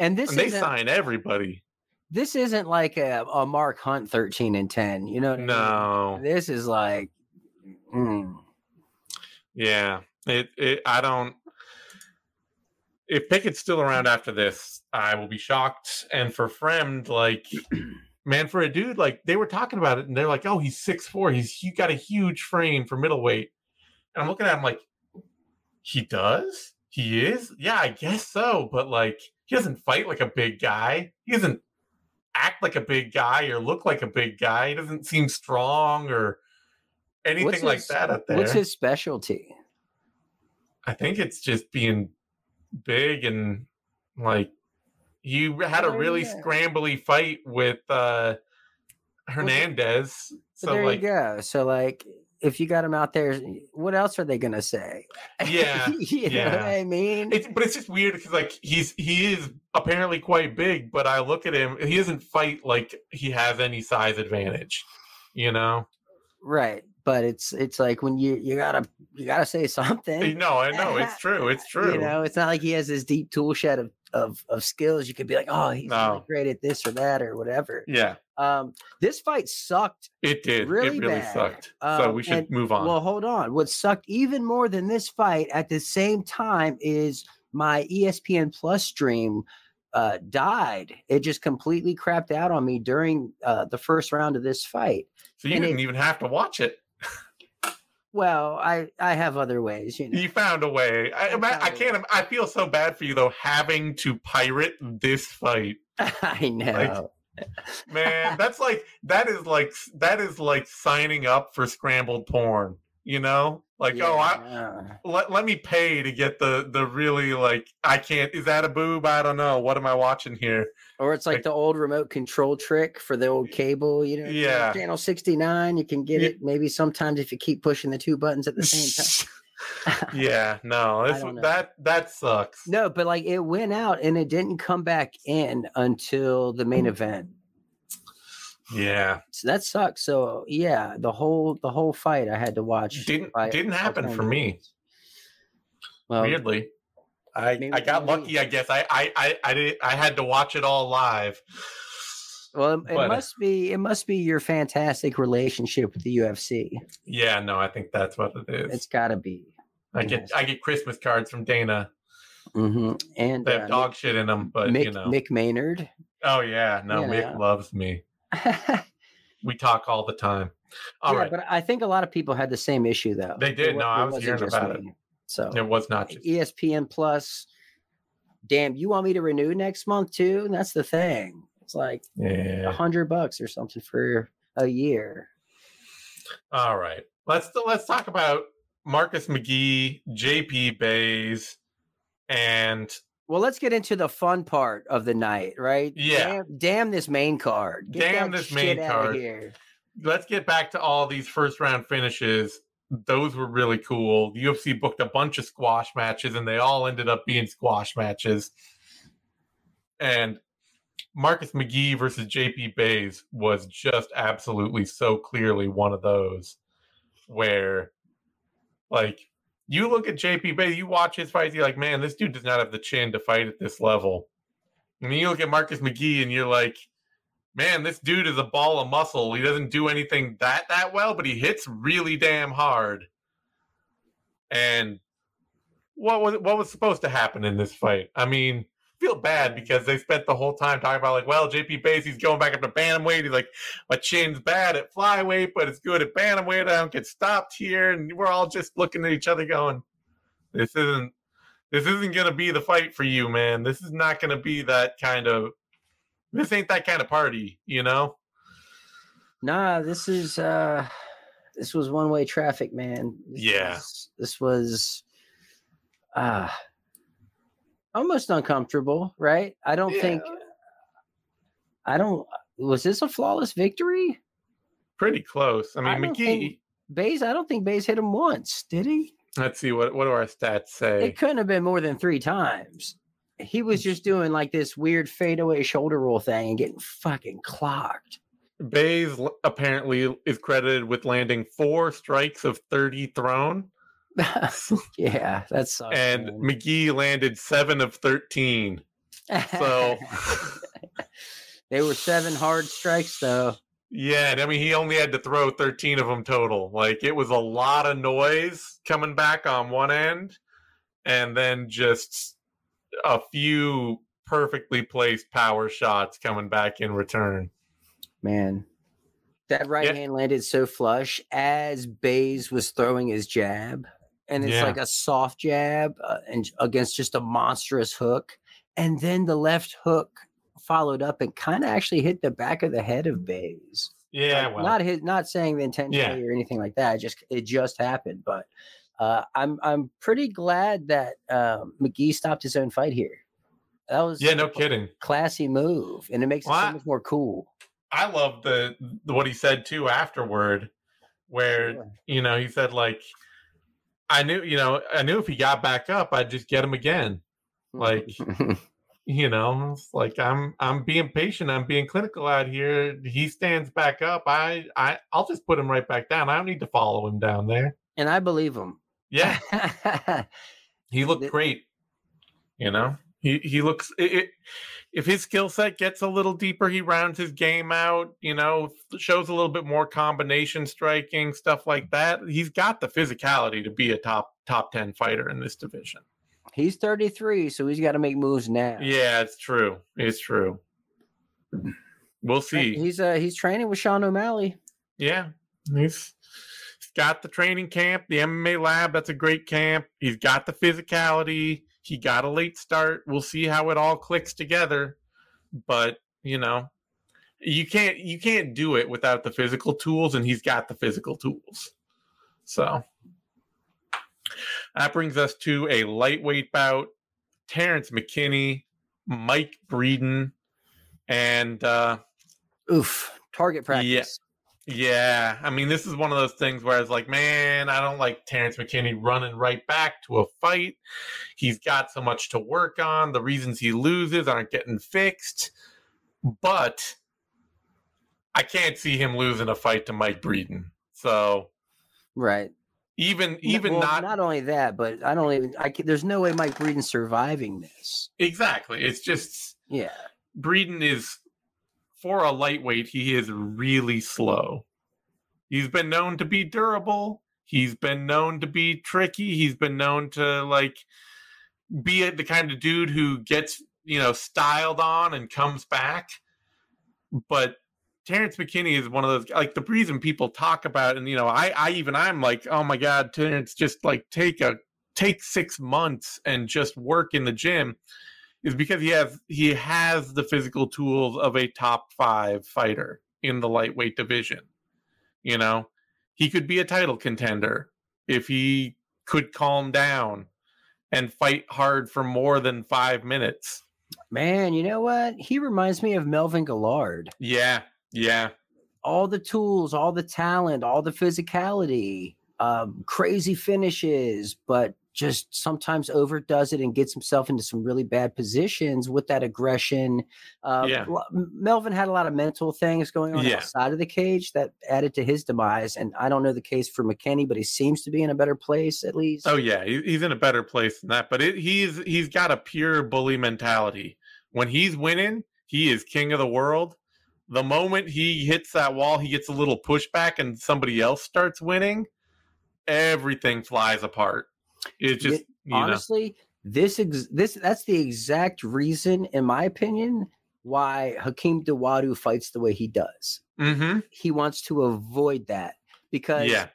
Speaker 3: and this
Speaker 2: and they sign everybody.
Speaker 3: This isn't like a, a, Mark Hunt thirteen and ten. You know?
Speaker 2: no,
Speaker 3: I mean? this is like, mm.
Speaker 2: yeah. It, it. I don't. If Pickett's still around after this, I will be shocked. And for Fremd, like, [clears throat] man, for a dude like they were talking about it, and they're like, "Oh, he's six four. He's he got a huge frame for middleweight." And I'm looking at him like, he does? He is? Yeah, I guess so. But like, he doesn't fight like a big guy. He doesn't act like a big guy or look like a big guy. He doesn't seem strong or anything his, like that up there.
Speaker 3: What's his specialty?
Speaker 2: I think it's just being big and like you had a really yeah. scrambly fight with uh Hernandez.
Speaker 3: So there like, you go. So like if you got him out there, what else are they gonna say?
Speaker 2: Yeah, [laughs]
Speaker 3: you
Speaker 2: yeah.
Speaker 3: know what I mean.
Speaker 2: It's, but it's just weird because like he's he is apparently quite big, but I look at him, he doesn't fight like he has any size advantage. You know,
Speaker 3: right? But it's it's like when you you gotta you gotta say something.
Speaker 2: No, I know it's [laughs] true. It's true.
Speaker 3: You know, it's not like he has this deep tool shed of of of skills. You could be like, oh, he's no. really great at this or that or whatever.
Speaker 2: Yeah.
Speaker 3: Um, this fight sucked.
Speaker 2: It did. Really it really bad. sucked. Um, so we should and, move on.
Speaker 3: Well, hold on. What sucked even more than this fight at the same time is my ESPN Plus stream uh, died. It just completely crapped out on me during uh, the first round of this fight.
Speaker 2: So you and didn't it, even have to watch it.
Speaker 3: Well, I I have other ways. You know,
Speaker 2: you found a way. I, I, I can't. I feel so bad for you though, having to pirate this fight. [laughs]
Speaker 3: I know.
Speaker 2: Like, man, [laughs] that's like that is like that is like signing up for scrambled porn. You know, Like, yeah, oh, I let, let me pay to get the the really like I can't. Is that a boob? I don't know. What am I watching here?
Speaker 3: Or it's like, like the old remote control trick for the old cable. You know,
Speaker 2: yeah,
Speaker 3: channel sixty nine. You can get yeah. it maybe sometimes if you keep pushing the two buttons at the same
Speaker 2: time. [laughs] yeah, no, [laughs] that that sucks.
Speaker 3: No, but like it went out and it didn't come back in until the main hmm. event.
Speaker 2: Yeah.
Speaker 3: So that sucks. So yeah, the whole the whole fight I had to watch.
Speaker 2: Didn't didn't happen for me. Well, Weirdly. I, I got lucky, I guess. I I I I, did, I had to watch it all live.
Speaker 3: Well, it, but, must be it must be your fantastic relationship with the UFC.
Speaker 2: Yeah, no, I think that's what it is.
Speaker 3: It's got to be.
Speaker 2: I get I get Christmas cards from Dana.
Speaker 3: Mm-hmm. And
Speaker 2: they have uh, dog Mick, shit in them, but
Speaker 3: Mick,
Speaker 2: you know,
Speaker 3: Mick Maynard.
Speaker 2: Oh yeah, no, Mick know. loves me. [laughs] we talk all the time. All yeah, right.
Speaker 3: but I think a lot of people had the same issue though.
Speaker 2: They did. It, no, I was hearing about me. it.
Speaker 3: So
Speaker 2: it was not
Speaker 3: just ESPN Plus. Damn, you want me to renew next month too? And that's the thing. It's like a yeah. hundred bucks or something for a year.
Speaker 2: All right, let's let's talk about Marcus McGhee, JP Buys, and
Speaker 3: well, let's get into the fun part of the night, right?
Speaker 2: Yeah.
Speaker 3: Damn, damn this main card.
Speaker 2: Get damn this main card. Here. Let's get back to all these first round finishes. Those were really cool. The UFC booked a bunch of squash matches, and they all ended up being squash matches. And Marcus McGhee versus JP Buys was just absolutely so clearly one of those where, like, you look at JP Bay, you watch his fights, you're like, man, this dude does not have the chin to fight at this level. And then you look at Marcus McGhee and you're like, man, this dude is a ball of muscle. He doesn't do anything that that well, but he hits really damn hard. And what was what was supposed to happen in this fight? I mean, feel bad because they spent the whole time talking about like, well, JP Buys, he's going back up to bantamweight. He's like, my chin's bad at flyweight, but it's good at bantamweight. I don't get stopped here, and we're all just looking at each other going, this isn't this isn't gonna be the fight for you, man. This is not gonna be that kind of this ain't that kind of party, you know.
Speaker 3: Nah, this is uh this was one way traffic, man. This
Speaker 2: yeah,
Speaker 3: was, this was ah. Uh, almost uncomfortable, right? I don't yeah. think I don't was this a flawless victory?
Speaker 2: Pretty close. I mean, I McGhee
Speaker 3: Buys, I don't think Buys hit him once, did he?
Speaker 2: Let's see what what do our stats say?
Speaker 3: It couldn't have been more than three times. He was just doing like this weird fadeaway shoulder roll thing and getting fucking clocked.
Speaker 2: Buys apparently is credited with landing four strikes of 30 thrown. [laughs]
Speaker 3: yeah, that's [laughs]
Speaker 2: and man. McGhee landed seven of thirteen. So [laughs]
Speaker 3: they were seven hard strikes, though.
Speaker 2: Yeah, and I mean, he only had to throw thirteen of them total. Like it was a lot of noise coming back on one end, and then just a few perfectly placed power shots coming back in return.
Speaker 3: Man, that right yeah. hand landed so flush as Buys was throwing his jab and it's yeah. like a soft jab uh, and against just a monstrous hook and then the left hook followed up and kind of actually hit the back of the head of Buys.
Speaker 2: Yeah,
Speaker 3: like, well. not his, not saying the intentionally yeah. or anything like that. It just it just happened, but uh, I'm I'm pretty glad that um, McGhee stopped his own fight here. That was
Speaker 2: yeah, no kidding,
Speaker 3: classy move, and it makes well, it so much more cool.
Speaker 2: I love the, the what he said too afterward, where you know he said like I knew, you know, I knew if he got back up, I'd just get him again. Like, [laughs] you know, like I'm, I'm being patient. I'm being clinical out here. He stands back up. I, I, I'll just put him right back down. I don't need to follow him down there.
Speaker 3: And I believe him.
Speaker 2: Yeah, [laughs] he looked great. You know, he he looks. It, it, if his skill set gets a little deeper, he rounds his game out, you know, shows a little bit more combination striking, stuff like that. He's got the physicality to be a top top 10 fighter in this division.
Speaker 3: He's 33, so he's got to make moves now.
Speaker 2: Yeah, it's true. It's true. We'll see.
Speaker 3: He's uh he's training with Sean O'Malley.
Speaker 2: Yeah. He's got the training camp, the MMA lab, that's a great camp. He's got the physicality he got a late start. We'll see how it all clicks together. But, you know, you can't you can't do it without the physical tools and he's got the physical tools. So That brings us to a lightweight bout. Terrence McKinney, Mike Breeden, and uh
Speaker 3: oof, target practice.
Speaker 2: Yeah, I mean, this is one of those things where I was like, man, I don't like Terrence McKinney running right back to a fight. He's got so much to work on. The reasons he loses aren't getting fixed. But I can't see him losing a fight to Mike Breeden. So,
Speaker 3: right.
Speaker 2: Even even
Speaker 3: well,
Speaker 2: not
Speaker 3: not only that, but I don't even. I can, there's no way Mike Breeden surviving this.
Speaker 2: Exactly. It's just
Speaker 3: yeah.
Speaker 2: Breeden is for a lightweight, he is really slow. He's been known to be durable. He's been known to be tricky. He's been known to like be the kind of dude who gets, you know, styled on and comes back. But Terrence McKinney is one of those like the reason people talk about and you know, I I even I'm like, oh my God, Terrence, just like take a take six months and just work in the gym is because he has he has the physical tools of a top five fighter in the lightweight division. You know, he could be a title contender if he could calm down and fight hard for more than five minutes.
Speaker 3: Man, you know what? He reminds me of Melvin Guillard.
Speaker 2: Yeah, yeah.
Speaker 3: All the tools, all the talent, all the physicality, um, crazy finishes, but just sometimes overdoes it and gets himself into some really bad positions with that aggression. Uh, yeah. Melvin had a lot of mental things going on yeah. outside of the cage that added to his demise. And I don't know the case for McKinney, but he seems to be in a better place at least.
Speaker 2: Oh yeah, he's in a better place than that. But it, he's he's got a pure bully mentality. When he's winning, he is king of the world. The moment he hits that wall, he gets a little pushback, and somebody else starts winning. Everything flies apart it just it,
Speaker 3: honestly, know. this ex- this that's the exact reason, in my opinion, why Hakeem Dawodu fights the way he does.
Speaker 2: Mm-hmm.
Speaker 3: He wants to avoid that because
Speaker 2: yeah.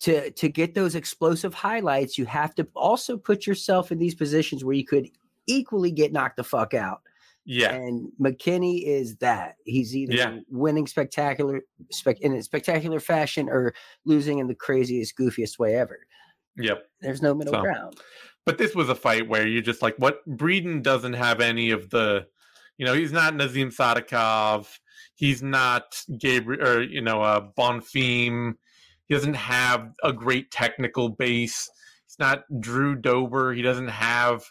Speaker 3: to to get those explosive highlights, you have to also put yourself in these positions where you could equally get knocked the fuck out.
Speaker 2: Yeah.
Speaker 3: And McKinney is that. He's either yeah. winning spectacular spec in a spectacular fashion or losing in the craziest, goofiest way ever.
Speaker 2: Yep.
Speaker 3: There's no middle so, ground.
Speaker 2: But this was a fight where you're just like, what? Breeden doesn't have any of the, you know, he's not Nazim Sadykhov. He's not Gabriel, or, you know, uh, Bonfim. He doesn't have a great technical base. He's not Drew Dober. He doesn't have,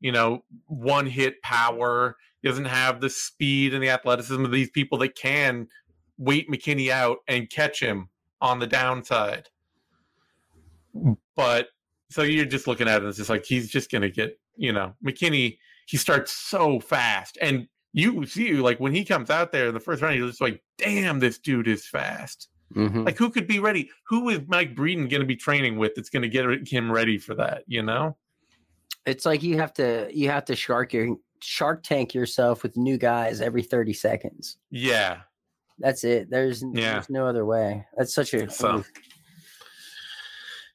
Speaker 2: you know, one hit power. He doesn't have the speed and the athleticism of these people that can wait McKinney out and catch him on the downside. But so you're just looking at it, it's just like he's just gonna get, you know, McKinney. He starts so fast, and you see, like when he comes out there in the first round, you're just like, damn, this dude is fast.
Speaker 3: Mm-hmm.
Speaker 2: Like who could be ready? Who is Mike Breeden going to be training with that's going to get him ready for that? You know,
Speaker 3: it's like you have to you have to shark your shark tank yourself with new guys every 30 seconds.
Speaker 2: Yeah.
Speaker 3: That's it. There's, yeah. there's no other way. That's such a
Speaker 2: so,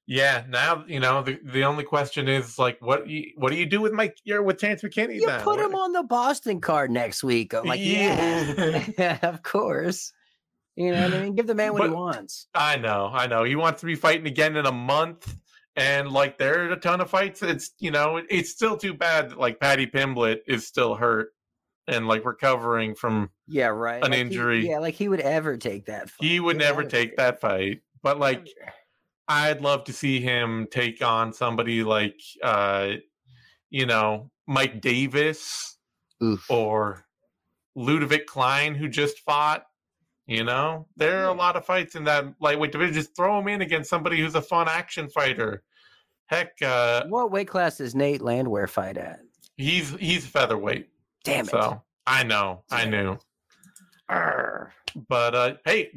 Speaker 2: yeah, now you know the, the only question is like, what you, what do you do with Mike? You're with Terrence McKinney.
Speaker 3: You put him on the Boston card next week. I'm like, yeah, yeah, [laughs] of course. You know, what I mean, give the man what but, he wants.
Speaker 2: I know, I know. He wants to be fighting again in a month, and like there are a ton of fights. It's you know, it's still too bad that like Paddy Pimblett is still hurt and like recovering from
Speaker 3: yeah, right,
Speaker 2: an
Speaker 3: like
Speaker 2: injury.
Speaker 3: He, yeah, like he would ever take that.
Speaker 2: Fight. He would he never take that fight, but like. I'd love to see him take on somebody like, uh, you know, Mike Davis
Speaker 3: Oof.
Speaker 2: or Ludovic Klein, who just fought. You know, there are a lot of fights in that lightweight division. Just throw him in against somebody who's a fun action fighter. Heck, uh,
Speaker 3: what weight class does Nate Landwehr fight at?
Speaker 2: He's he's featherweight.
Speaker 3: Damn it!
Speaker 2: So I know, I knew. Arr. But uh, hey,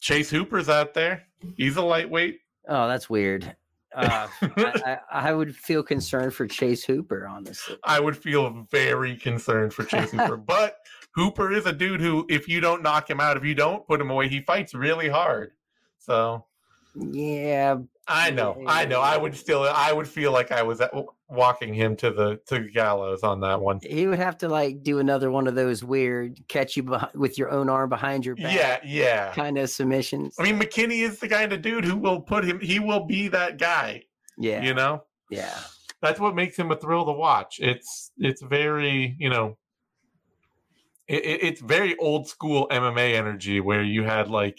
Speaker 2: Chase Hooper's out there. He's a lightweight.
Speaker 3: Oh, that's weird. Uh, [laughs] I, I, would feel concerned for Chase Hooper, honestly.
Speaker 2: I would feel very concerned for Chase Hooper, [laughs] but Hooper is a dude who, if you don't knock him out, if you don't put him away, he fights really hard. So,
Speaker 3: yeah,
Speaker 2: I know, I know. I would still, I would feel like I was at, walking him to the to the gallows on that one.
Speaker 3: He would have to like do another one of those weird catch you behind, with your own arm behind your back.
Speaker 2: Yeah, yeah.
Speaker 3: Kind of submissions.
Speaker 2: I mean, McKinney is the kind of dude who will put him. He will be that guy.
Speaker 3: Yeah.
Speaker 2: You know.
Speaker 3: Yeah.
Speaker 2: That's what makes him a thrill to watch. It's it's very, you know, it, it's very old school MMA energy where you had like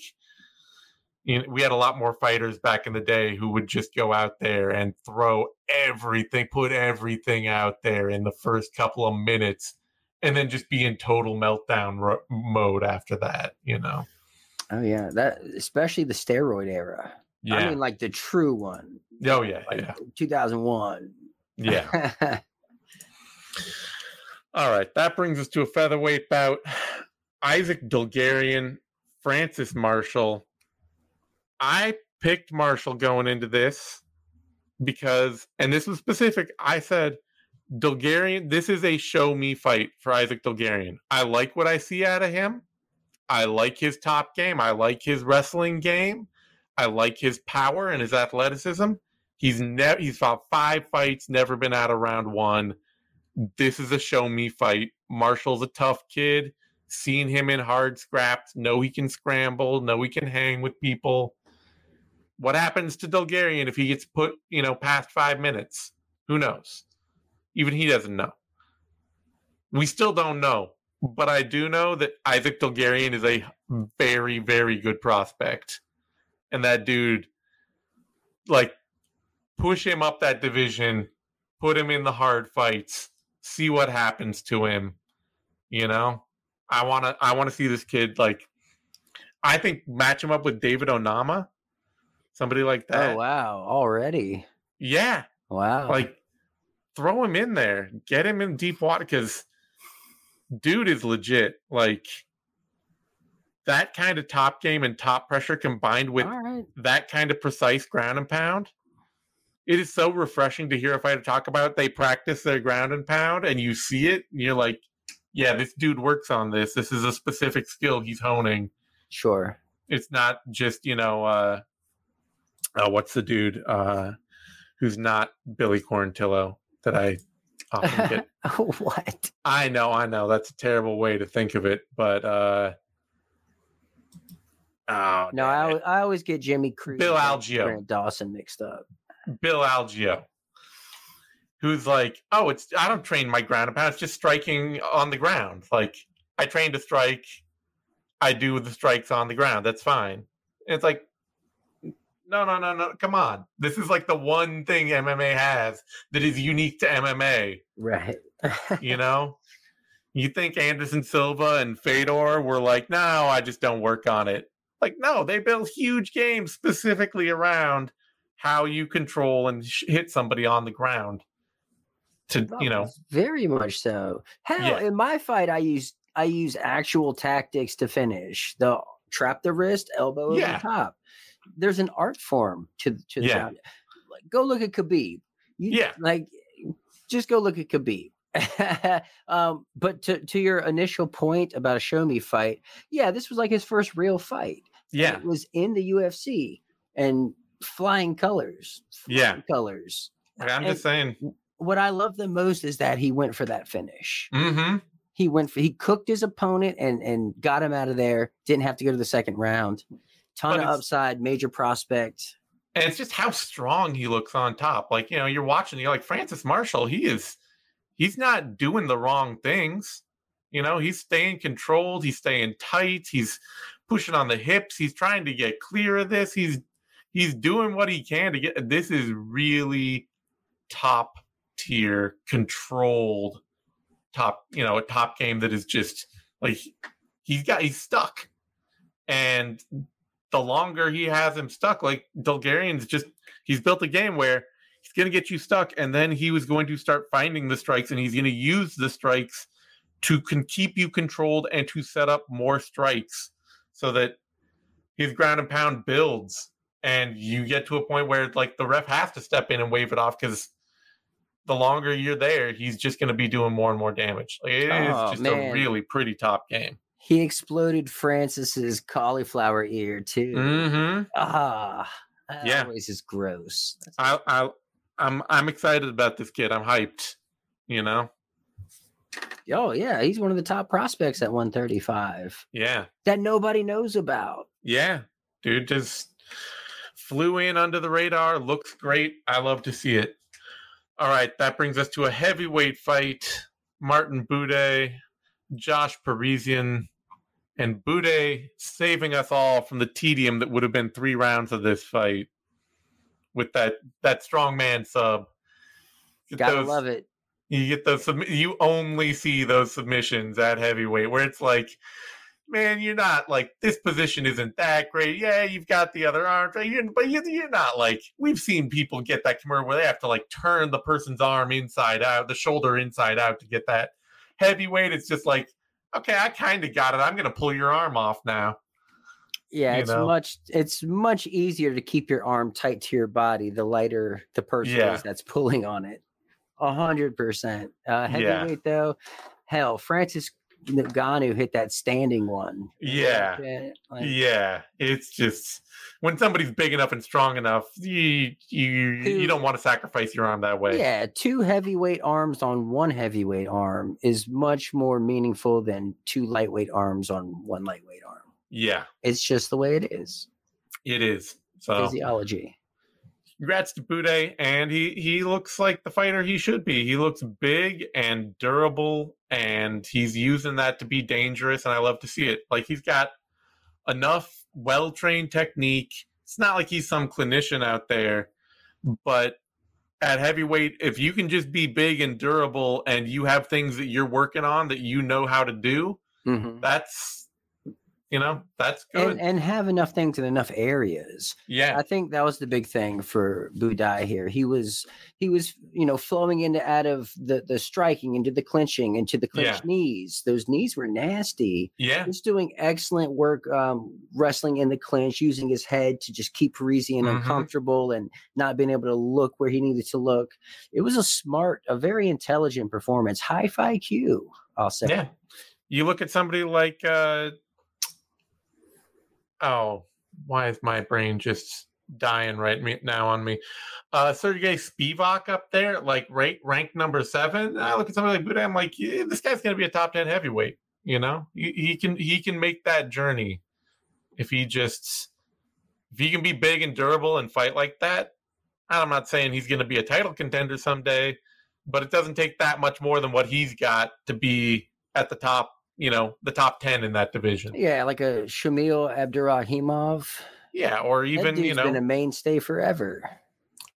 Speaker 2: you know, we had a lot more fighters back in the day who would just go out there and throw everything, put everything out there in the first couple of minutes, and then just be in total meltdown ro- mode after that. You know.
Speaker 3: Oh yeah, that especially the steroid era. Yeah. I mean, like the true one.
Speaker 2: Oh yeah,
Speaker 3: like
Speaker 2: yeah.
Speaker 3: 2001.
Speaker 2: Yeah. [laughs] All right, that brings us to a featherweight bout. Isaac Dulgarian, Francis Marshall. I picked Marshall going into this because, and this was specific. I said Dulgarian. This is a show me fight for Isaac Dulgarian. I like what I see out of him. I like his top game. I like his wrestling game. I like his power and his athleticism. He's never he's fought five fights, never been out of round one. This is a show me fight. Marshall's a tough kid. Seen him in hard scraps, know he can scramble, know he can hang with people. What happens to Dulgarian if he gets put, you know, past five minutes? Who knows? Even he doesn't know. We still don't know but I do know that Isaac Dulgarian is a very, very good prospect. And that dude, like, push him up that division, put him in the hard fights, see what happens to him. You know, I want to, I want to see this kid like, I think match him up with David Onama, somebody like
Speaker 3: oh,
Speaker 2: that.
Speaker 3: Oh wow, already.
Speaker 2: Yeah.
Speaker 3: Wow.
Speaker 2: Like, throw him in there, get him in deep water because dude is legit. Like that kind of top game and top pressure combined with right. that kind of precise ground and pound. It is so refreshing to hear a fighter talk about. They practice their ground and pound, and you see it, and you're like, "Yeah, this dude works on this. This is a specific skill he's honing."
Speaker 3: Sure,
Speaker 2: it's not just you know, uh, uh what's the dude uh, who's not Billy Quarantillo that I often get. [laughs]
Speaker 3: what?
Speaker 2: I know, I know. That's a terrible way to think of it, but uh
Speaker 3: Oh, no, I, I always get Jimmy Cruz,
Speaker 2: Bill Algeo,
Speaker 3: Grant Dawson mixed up.
Speaker 2: Bill Algeo, who's like, oh, it's I don't train my ground and pound; it's just striking on the ground. Like I train to strike, I do the strikes on the ground. That's fine. And it's like, no, no, no, no. Come on. This is like the one thing MMA has that is unique to MMA.
Speaker 3: Right.
Speaker 2: you [laughs] know? You think Anderson Silva and Fedor were like, no, I just don't work on it. Like, no, they build huge games specifically around how you control and sh- hit somebody on the ground. To you know,
Speaker 3: very much so. Hell, yeah. in my fight, I use I use actual tactics to finish the trap the wrist, elbow yeah. over the top there's an art form to to yeah. That. Like, go look at Khabib. You,
Speaker 2: yeah,
Speaker 3: like just go look at Khabib. [laughs] um, but to to your initial point about a show me fight, yeah, this was like his first real fight.
Speaker 2: Yeah,
Speaker 3: it was in the UFC and flying colors.
Speaker 2: Flying yeah,
Speaker 3: colors.
Speaker 2: I'm and just saying.
Speaker 3: What I love the most is that he went for that finish.
Speaker 2: Mm-hmm.
Speaker 3: He went for he cooked his opponent and and got him out of there. Didn't have to go to the second round ton but of upside, major prospect.
Speaker 2: And it's just how strong he looks on top. Like, you know, you're watching, you're like, Francis Marshall, he is, he's not doing the wrong things. You know, he's staying controlled, he's staying tight, he's pushing on the hips, he's trying to get clear of this. He's, he's doing what he can to get, this is really top tier, controlled top, you know, a top game that is just like, he's got, he's stuck. And the longer he has him stuck, like Dulgarian's just he's built a game where he's going to get you stuck, and then he was going to start finding the strikes, and he's going to use the strikes to can keep you controlled and to set up more strikes, so that his ground and pound builds, and you get to a point where like the ref has to step in and wave it off because the longer you're there, he's just going to be doing more and more damage. Like it oh, is just man. a really pretty top game.
Speaker 3: He exploded Francis's cauliflower ear too.
Speaker 2: Mm-hmm.
Speaker 3: Ah, that yeah. always is gross.
Speaker 2: I, I, I'm, I'm excited about this kid. I'm hyped. You know.
Speaker 3: Oh yeah, he's one of the top prospects at 135.
Speaker 2: Yeah,
Speaker 3: that nobody knows about.
Speaker 2: Yeah, dude, just flew in under the radar. Looks great. I love to see it. All right, that brings us to a heavyweight fight. Martin Buday, Josh Parisian, and Buday saving us all from the tedium that would have been three rounds of this fight with that that strong man sub.
Speaker 3: Get Gotta those, love it.
Speaker 2: You get those. You only see those submissions at heavyweight where it's like man, you're not like this position isn't that great. Yeah, you've got the other arm, but you're not like we've seen people get that commercial where they have to like turn the person's arm inside out, the shoulder inside out to get that heavyweight. It's just like, okay, I kind of got it. I'm gonna pull your arm off now.
Speaker 3: Yeah, you it's know? much it's much easier to keep your arm tight to your body the lighter the person yeah. is that's pulling on it. A hundred percent. Uh, heavyweight yeah. though, hell, Francis Ngannou hit that standing one.
Speaker 2: Yeah, like, yeah. It's just when somebody's big enough and strong enough, you you two, you don't want to sacrifice your arm that way.
Speaker 3: Yeah, two heavyweight arms on one heavyweight arm is much more meaningful than two lightweight arms on one lightweight arm.
Speaker 2: Yeah,
Speaker 3: it's just the way it is.
Speaker 2: It is so
Speaker 3: physiology
Speaker 2: congrats to Buday, and he he looks like the fighter he should be. He looks big and durable, and he's using that to be dangerous, and I love to see it. Like he's got enough well trained technique. It's not like he's some clinician out there, but at heavyweight, if you can just be big and durable, and you have things that you're working on that you know how to do, mm-hmm. that's you know that's good.
Speaker 3: and, and, have enough things in enough areas.
Speaker 2: Yeah.
Speaker 3: I think that was the big thing for buday here. He was he was you know flowing into out of the the striking into the clinching into the clinch yeah. knees. Those knees were nasty.
Speaker 2: Yeah.
Speaker 3: He's doing excellent work um, wrestling in the clinch using his head to just keep parisian mm-hmm. uncomfortable and not being able to look where he needed to look. It was a smart a very intelligent performance. High iq q i'll say.
Speaker 2: Yeah. You look at somebody like uh oh, why is my brain just dying right me, now on me? Uh, Serghei Spivac up there, like right rank number seven. I look at somebody like Buday, I'm like, yeah, this guy's gonna be a top ten heavyweight. You know, he, he can he can make that journey if he just if he can be big and durable and fight like that. I'm not saying he's going to be a title contender someday, but it doesn't take that much more than what he's got to be at the top you know the top 10 in that division.
Speaker 3: Yeah like a shamil abdurakhimov
Speaker 2: yeah or even you know
Speaker 3: been a mainstay forever.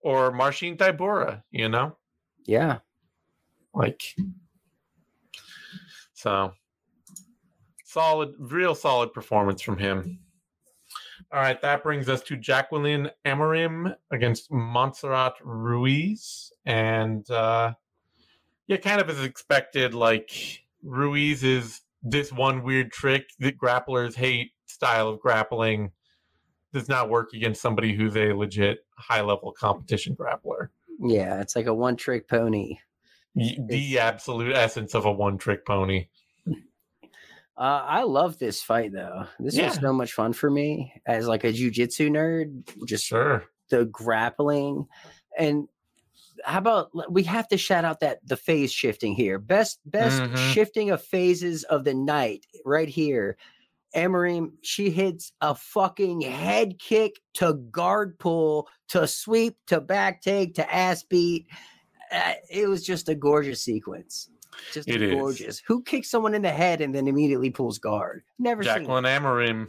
Speaker 2: Or marcin tybura you know?
Speaker 3: Yeah.
Speaker 2: Like so solid real solid performance from him. All right that brings us to jacqueline Amorim against montserrat ruiz and uh yeah kind of as expected like ruiz is this one weird trick that grapplers hate style of grappling does not work against somebody who's a legit high level competition grappler.
Speaker 3: Yeah, it's like a one trick pony.
Speaker 2: The it's... absolute essence of a one trick pony.
Speaker 3: Uh, I love this fight though. This yeah. was so much fun for me as like a jujitsu nerd. Just
Speaker 2: sure.
Speaker 3: the grappling and how about we have to shout out that the phase shifting here. Best best mm-hmm. shifting of phases of the night right here. Amorim, she hits a fucking head kick to guard pull to sweep to back take to ass beat. Uh, it was just a gorgeous sequence. Just it gorgeous. Is. Who kicks someone in the head and then immediately pulls guard? Never
Speaker 2: Jacqueline Amorim.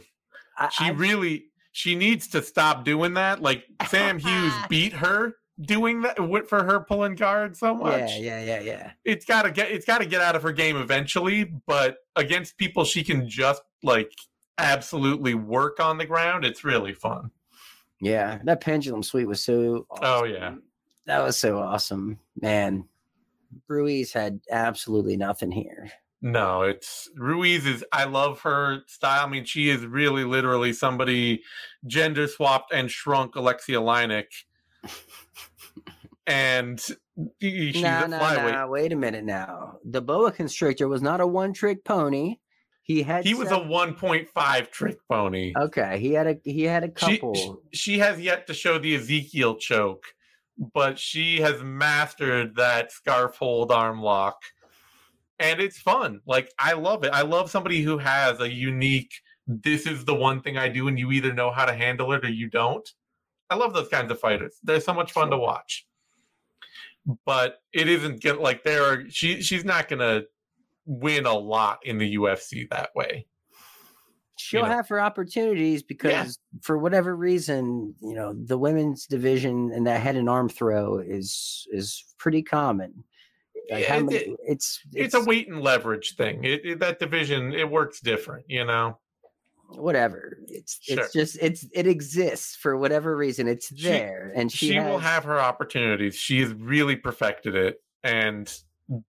Speaker 2: She I, really she needs to stop doing that. Like [laughs] Sam Hughes beat her doing that for her pulling guard so much.
Speaker 3: Yeah, yeah, yeah, yeah.
Speaker 2: It's gotta get it's gotta get out of her game eventually, but against people she can just like absolutely work on the ground, it's really fun.
Speaker 3: Yeah, that pendulum suite was so
Speaker 2: oh, awesome. Oh yeah.
Speaker 3: That was so awesome. Man. Ruiz had absolutely nothing here.
Speaker 2: No, it's Ruiz is I love her style. I mean, she is really literally somebody gender swapped and shrunk Aleksei Oleinik and she's no, no, no.
Speaker 3: Wait a minute now. The boa constrictor was not a one trick pony. He had
Speaker 2: he was a 1.5 trick pony.
Speaker 3: Okay, he had a he had a couple.
Speaker 2: She, she has yet to show the Ezekiel choke, but she has mastered that scarf hold arm lock. And it's fun. Like I love it. I love somebody who has a unique this is the one thing I do and you either know how to handle it or you don't. I love those kinds of fighters. They're so much fun to watch. but it isn't get like there are she she's not gonna win a lot in the UFC that way.
Speaker 3: She'll you know. have her opportunities because yeah. for whatever reason, you know, the women's division and that head and arm throw is is pretty common.
Speaker 2: Like yeah, many, it, it's, it's, it's a weight and leverage thing. It, it, that division it works different, you know.
Speaker 3: Whatever. It's sure. it's just it's it exists for whatever reason. It's there,
Speaker 2: she,
Speaker 3: and she,
Speaker 2: she
Speaker 3: has...
Speaker 2: will have her opportunities. She has really perfected it, and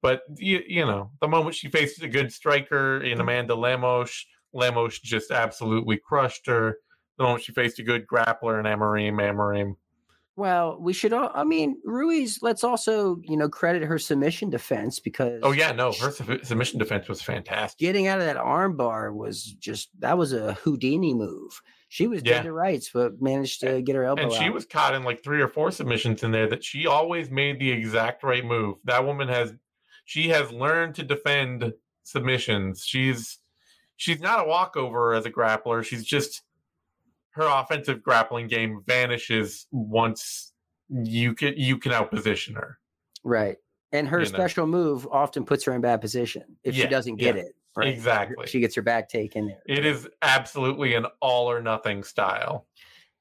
Speaker 2: but you, you know the moment she faces a good striker in mm-hmm. Amanda Lemos Lemos just absolutely crushed her. The moment she faced a good grappler in Amorim, Amorim.
Speaker 3: Well, we should. All, I mean, Ruiz. Let's also, you know, credit her submission defense oh, because.
Speaker 2: Oh yeah, no, her submission defense was fantastic.
Speaker 3: Getting out of that armbar was just that was a Houdini move. She was yeah. dead to rights, but managed to get her elbow.
Speaker 2: And she
Speaker 3: out.
Speaker 2: was caught in like three or four submissions in there that she always made the exact right move. That woman has, she has learned to defend submissions. She's she's not a walkover as a grappler. She's just her offensive grappling game vanishes once you can you can outposition her.
Speaker 3: Right. And her you special know. move often puts her in bad position if yeah, she doesn't get yeah, it. Right?
Speaker 2: Exactly.
Speaker 3: She gets her back taken. there.
Speaker 2: It is absolutely an all or nothing style.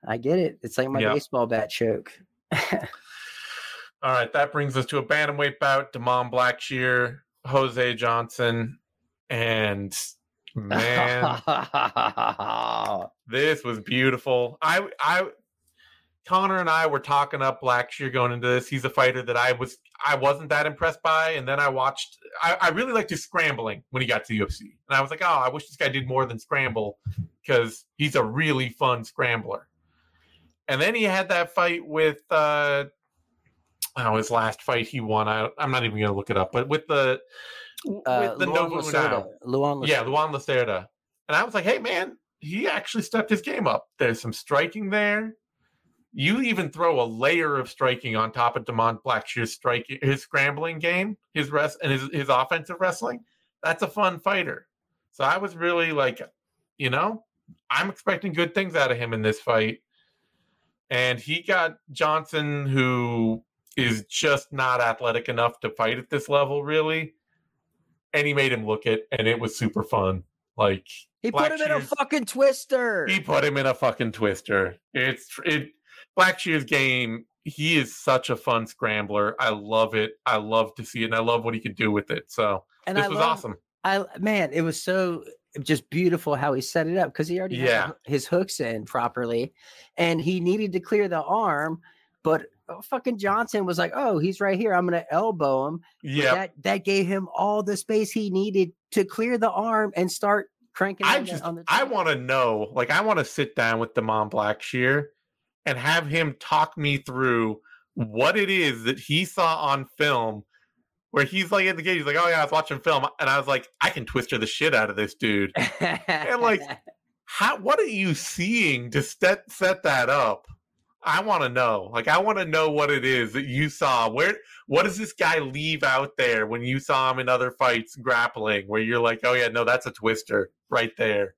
Speaker 3: I get it. It's like my yep. baseball bat choke. [laughs]
Speaker 2: all right, that brings us to a bantamweight bout: Da'Mon Blackshear, Jose Johnson, and Man, [laughs] this was beautiful. I, I, Connor and I were talking up Blackshear going into this. He's a fighter that I was, I wasn't that impressed by, and then I watched. I, I really liked his scrambling when he got to the UFC, and I was like, oh, I wish this guy did more than scramble because he's a really fun scrambler. And then he had that fight with, uh, oh, his last fight he won. I, I'm not even going to look it up, but with the uh, with the Luan Nova Lacerda. Luan Lacerda. Yeah, Luan Lacerda. And I was like, hey, man, he actually stepped his game up. There's some striking there. You even throw a layer of striking on top of Da'Mon Blackshear's striking, his scrambling game, his rest, and his his offensive wrestling. That's a fun fighter. So I was really like, you know, I'm expecting good things out of him in this fight. And he got Johnson, who is just not athletic enough to fight at this level, really and he made him look it, and it was super fun. Like
Speaker 3: he Black put him Shears, in a fucking twister.
Speaker 2: He put him in a fucking twister. It's it. Black Blackshear's game. He is such a fun scrambler. I love it. I love to see it, and I love what he could do with it. So and this I was love, awesome.
Speaker 3: I man, it was so just beautiful how he set it up because he already yeah. had his hooks in properly, and he needed to clear the arm, but oh, fucking Johnson was like, "Oh, he's right here. I'm gonna elbow him."
Speaker 2: Yeah,
Speaker 3: that that gave him all the space he needed to clear the arm and start cranking.
Speaker 2: I just, the, I want to know, like, I want to sit down with Da'Mon Blackshear and have him talk me through what it is that he saw on film. Where he's like at the gate, he's like, "Oh yeah, I was watching film," and I was like, "I can twister the shit out of this dude," and like, [laughs] how? What are you seeing to set set that up? I want to know. Like, I want to know what it is that you saw. Where, what does this guy leave out there when you saw him in other fights grappling? Where you're like, oh yeah, no, that's a twister right there.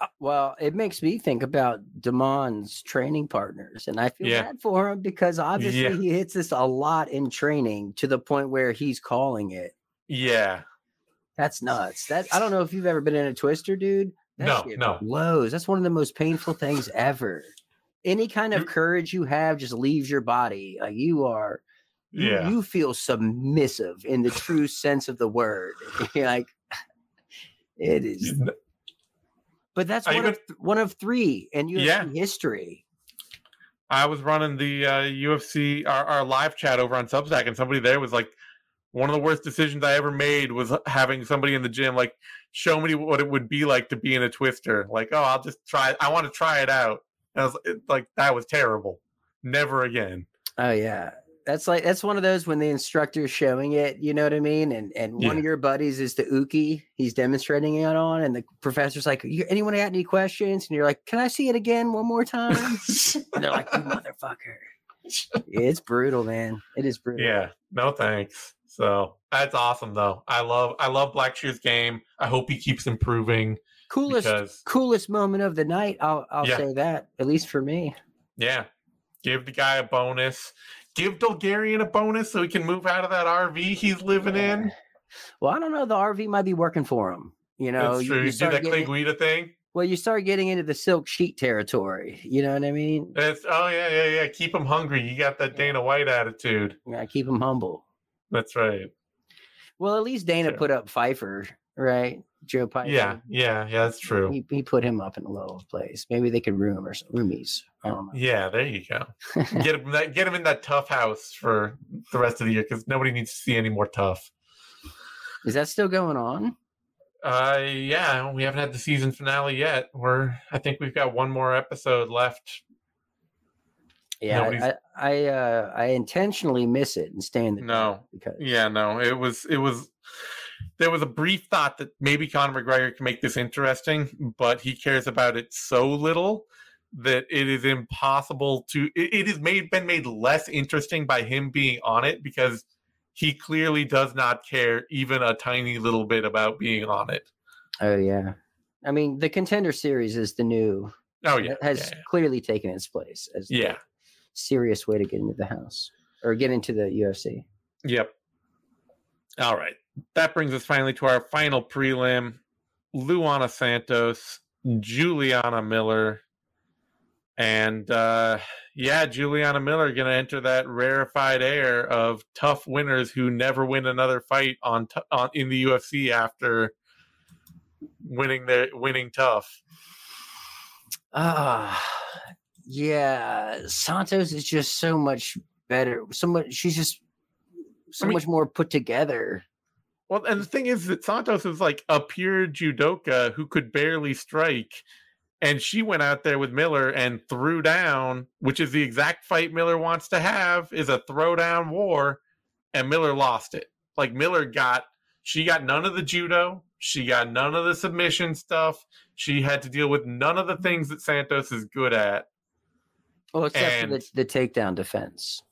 Speaker 3: Uh, well, it makes me think about Damon's training partners, and I feel yeah. bad for him because obviously yeah. he hits this a lot in training to the point where he's calling it.
Speaker 2: Yeah,
Speaker 3: that's nuts. That I don't know if you've ever been in a twister, dude. That
Speaker 2: no, no.
Speaker 3: Blows. That's one of the most painful things ever any kind of courage you have just leaves your body. Like you are, yeah. you, you feel submissive in the true sense of the word. [laughs] like [sighs] it is. But that's one, even, of, one of three in UFC yeah. history.
Speaker 2: I was running the uh, UFC our, our live chat over on Substack, and somebody there was like, "One of the worst decisions I ever made was having somebody in the gym like show me what it would be like to be in a twister. Like, oh, I'll just try. I want to try it out." I was like, that was terrible. Never again.
Speaker 3: Oh yeah. That's like that's one of those when the instructor's showing it, you know what I mean? And and yeah. one of your buddies is the uke he's demonstrating it on, and the professor's like, anyone got any questions? And you're like, Can I see it again one more time? [laughs] and they're like, You motherfucker. it's brutal, man. It is brutal.
Speaker 2: Yeah, no thanks. So that's awesome though. I love I love Blackshear's game. I hope he keeps improving
Speaker 3: coolest because, coolest moment of the night. I'll I'll yeah. say that at least for me.
Speaker 2: Yeah, give the guy a bonus. give Dulgarian a bonus so he can move out of that RV he's living yeah. in.
Speaker 3: Well, I don't know. The RV might be working for him. You know,
Speaker 2: That's true. You, you do that Clay Guida thing.
Speaker 3: Well, you start getting into the silk sheet territory. You know what I mean?
Speaker 2: It's, oh yeah, yeah, yeah. Keep them hungry. You got that Dana White attitude.
Speaker 3: Yeah, keep them humble.
Speaker 2: That's right.
Speaker 3: Well, at least Dana sure. put up Pfeiffer, right? Joe Pyfer.
Speaker 2: Yeah, yeah, yeah. That's true.
Speaker 3: He, he put him up in a low place. Maybe they could room or roomies. I don't know.
Speaker 2: Yeah, there you go. [laughs] get him that. Get him in that TUF house for the rest of the year because nobody needs to see any more TUF.
Speaker 3: Is that still going on?
Speaker 2: Uh, yeah, we haven't had the season finale yet. We're, I think we've got one more episode left.
Speaker 3: Yeah, I, I, uh, I intentionally miss it and stay in the
Speaker 2: no because yeah, no, it was, it was. There was a brief thought that maybe Conor McGregor can make this interesting, but he cares about it so little that it is impossible to. It, has made been made less interesting by him being on it because he clearly does not care even a tiny little bit about being on it.
Speaker 3: Oh yeah. I mean, the contender series is the new
Speaker 2: Oh yeah.
Speaker 3: Has
Speaker 2: yeah, yeah.
Speaker 3: clearly taken its place as
Speaker 2: yeah.
Speaker 3: serious way to get into the house or get into the UFC.
Speaker 2: Yep. All right. That brings us finally to our final prelim. Luana Santos, Juliana Miller, and uh, yeah, Juliana Miller going to enter that rarefied air of TUF winners who never win another fight on, t- on in the UFC after winning their winning TUF.
Speaker 3: Ah, uh, yeah, Santos is just so much better. So much. She's just so I mean, much more put together.
Speaker 2: Well, and the thing is that Santos is like a pure judoka who could barely strike and she went out there with Miller and threw down, which is the exact fight Miller wants to have, is a throwdown war, and Miller lost it. Like Miller got, she got none of the judo, she got none of the submission stuff. She had to deal with none of the things that Santos is good at.
Speaker 3: Well, except and, for the, the takedown defense.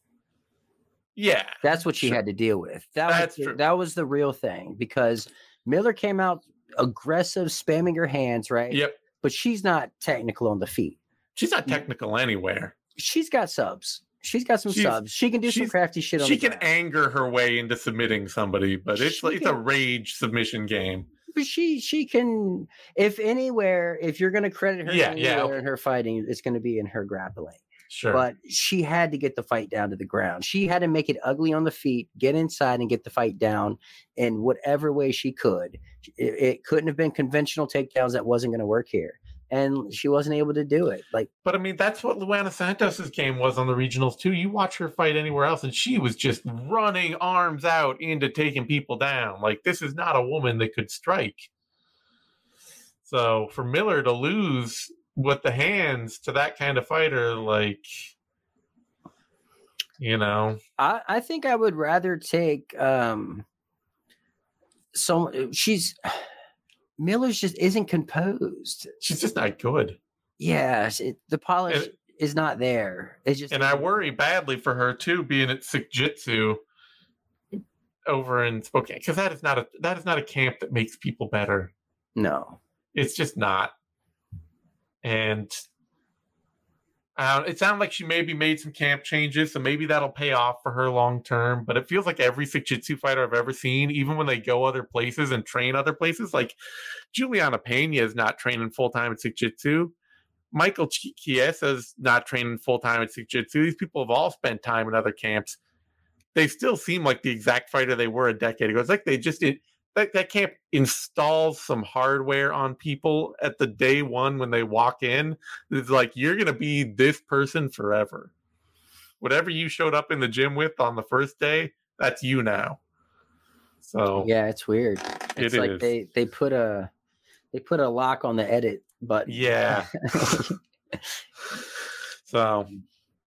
Speaker 2: Yeah,
Speaker 3: that's what she sure. had to deal with. That that's was, true. That was the real thing because Miller came out aggressive, spamming her hands, right?
Speaker 2: Yep
Speaker 3: but she's not technical on the feet.
Speaker 2: She's not technical anywhere.
Speaker 3: She's got subs. She's got some she's, subs. She can do some crafty shit. On.
Speaker 2: She can ground. anger her way into submitting somebody, but it's it's a rage submission game.
Speaker 3: But she she can if anywhere if you're going to credit her yeah, yeah. in her fighting, it's going to be in her grappling.
Speaker 2: Sure.
Speaker 3: But she had to get the fight down to the ground. She had to make it ugly on the feet, get inside and get the fight down in whatever way she could. It, it couldn't have been conventional takedowns that wasn't going to work here. And she wasn't able to do it. Like,
Speaker 2: but I mean, that's what Luana Santos's game was on the regionals too. You watch her fight anywhere else, and she was just running arms out into taking people down. Like, this is not a woman that could strike. So for Miller to lose with the hands to that kind of fighter, like you know.
Speaker 3: I, I think I would rather take um so she's [sighs] Miller's just isn't composed.
Speaker 2: She's just not good.
Speaker 3: Yeah, it, the polish and, is not there. It's just
Speaker 2: and I worry badly for her too, being at Sikjitsu over in Spokane, because that is not a that is not a camp that makes people better.
Speaker 3: No,
Speaker 2: it's just not and uh, it sounded like she maybe made some camp changes, so maybe that'll pay off for her long term. But it feels like every Sikjitsu fighter I've ever seen, even when they go other places and train other places, like Julianna Peña is not training full time at Sikjitsu. Michael Chiesa is not training full time at Sikjitsu. These people have all spent time in other camps. They still seem like the exact fighter they were a decade ago. It's like they just it, that, that camp installs some hardware on people at the day one when they walk in. It's like you're gonna be this person forever. Whatever you showed up in the gym with on the first day, that's you now. So
Speaker 3: yeah, it's weird. It's it like is. they they put a they put a lock on the edit button.
Speaker 2: Yeah. [laughs] so,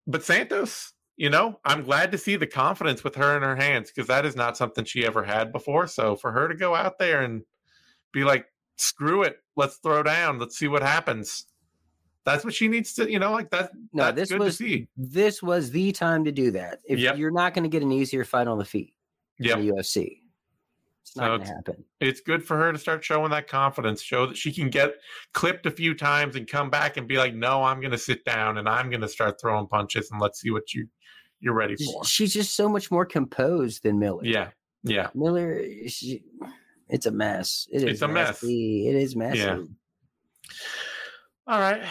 Speaker 2: but Santos, you know, I'm glad to see the confidence with her in her hands because that is not something she ever had before. So for her to go out there and be like, screw it, let's throw down, let's see what happens. That's what she needs to, you know, like that. No,
Speaker 3: this was this was the time to do that. If yep. you're not going to get an easier fight on the feet,
Speaker 2: yeah,
Speaker 3: UFC, it's not so going to happen.
Speaker 2: It's good for her to start showing that confidence, show that she can get clipped a few times and come back and be like, "No, I'm going to sit down and I'm going to start throwing punches and let's see what you you're ready for.
Speaker 3: She's just so much more composed than Miller.
Speaker 2: Yeah, yeah.
Speaker 3: Miller, she, it's a mess. It is
Speaker 2: it's a messy.
Speaker 3: mess. It is messy.
Speaker 2: Yeah. All right.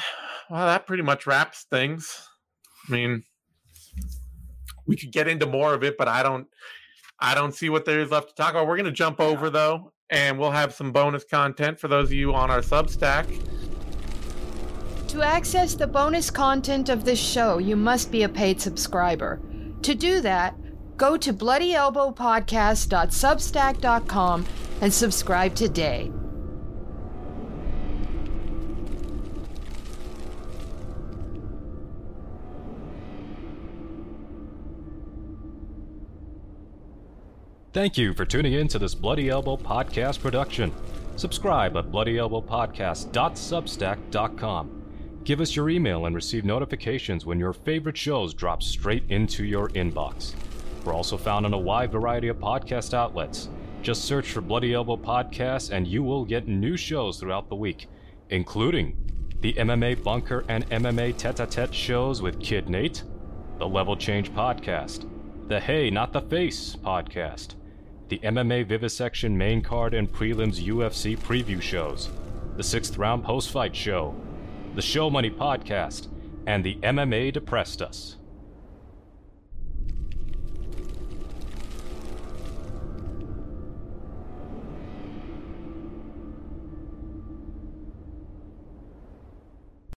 Speaker 2: Well, that pretty much wraps things. I mean, we could get into more of it, but I don't I don't see what there is left to talk about. We're going to jump over though, and we'll have some bonus content for those of you on our Substack.
Speaker 4: To access the bonus content of this show, you must be a paid subscriber. To do that, go to bloodyelbowpodcast.substack.com and subscribe today.
Speaker 1: Thank you for tuning in to this Bloody Elbow podcast production. Subscribe at bloodyelbowpodcast.substack.com. Give us your email and receive notifications when your favorite shows drop straight into your inbox. We're also found on a wide variety of podcast outlets. Just search for Bloody Elbow Podcast and you will get new shows throughout the week, including the MMA Bunker and MMA Tete a Tete shows with Kid Nate, the Level Change Podcast, the Hey Not the Face podcast, the MMA Vivisection main card and prelims UFC preview shows, the sixth round post fight show, the Show Money podcast, and the MMA Depressed Us.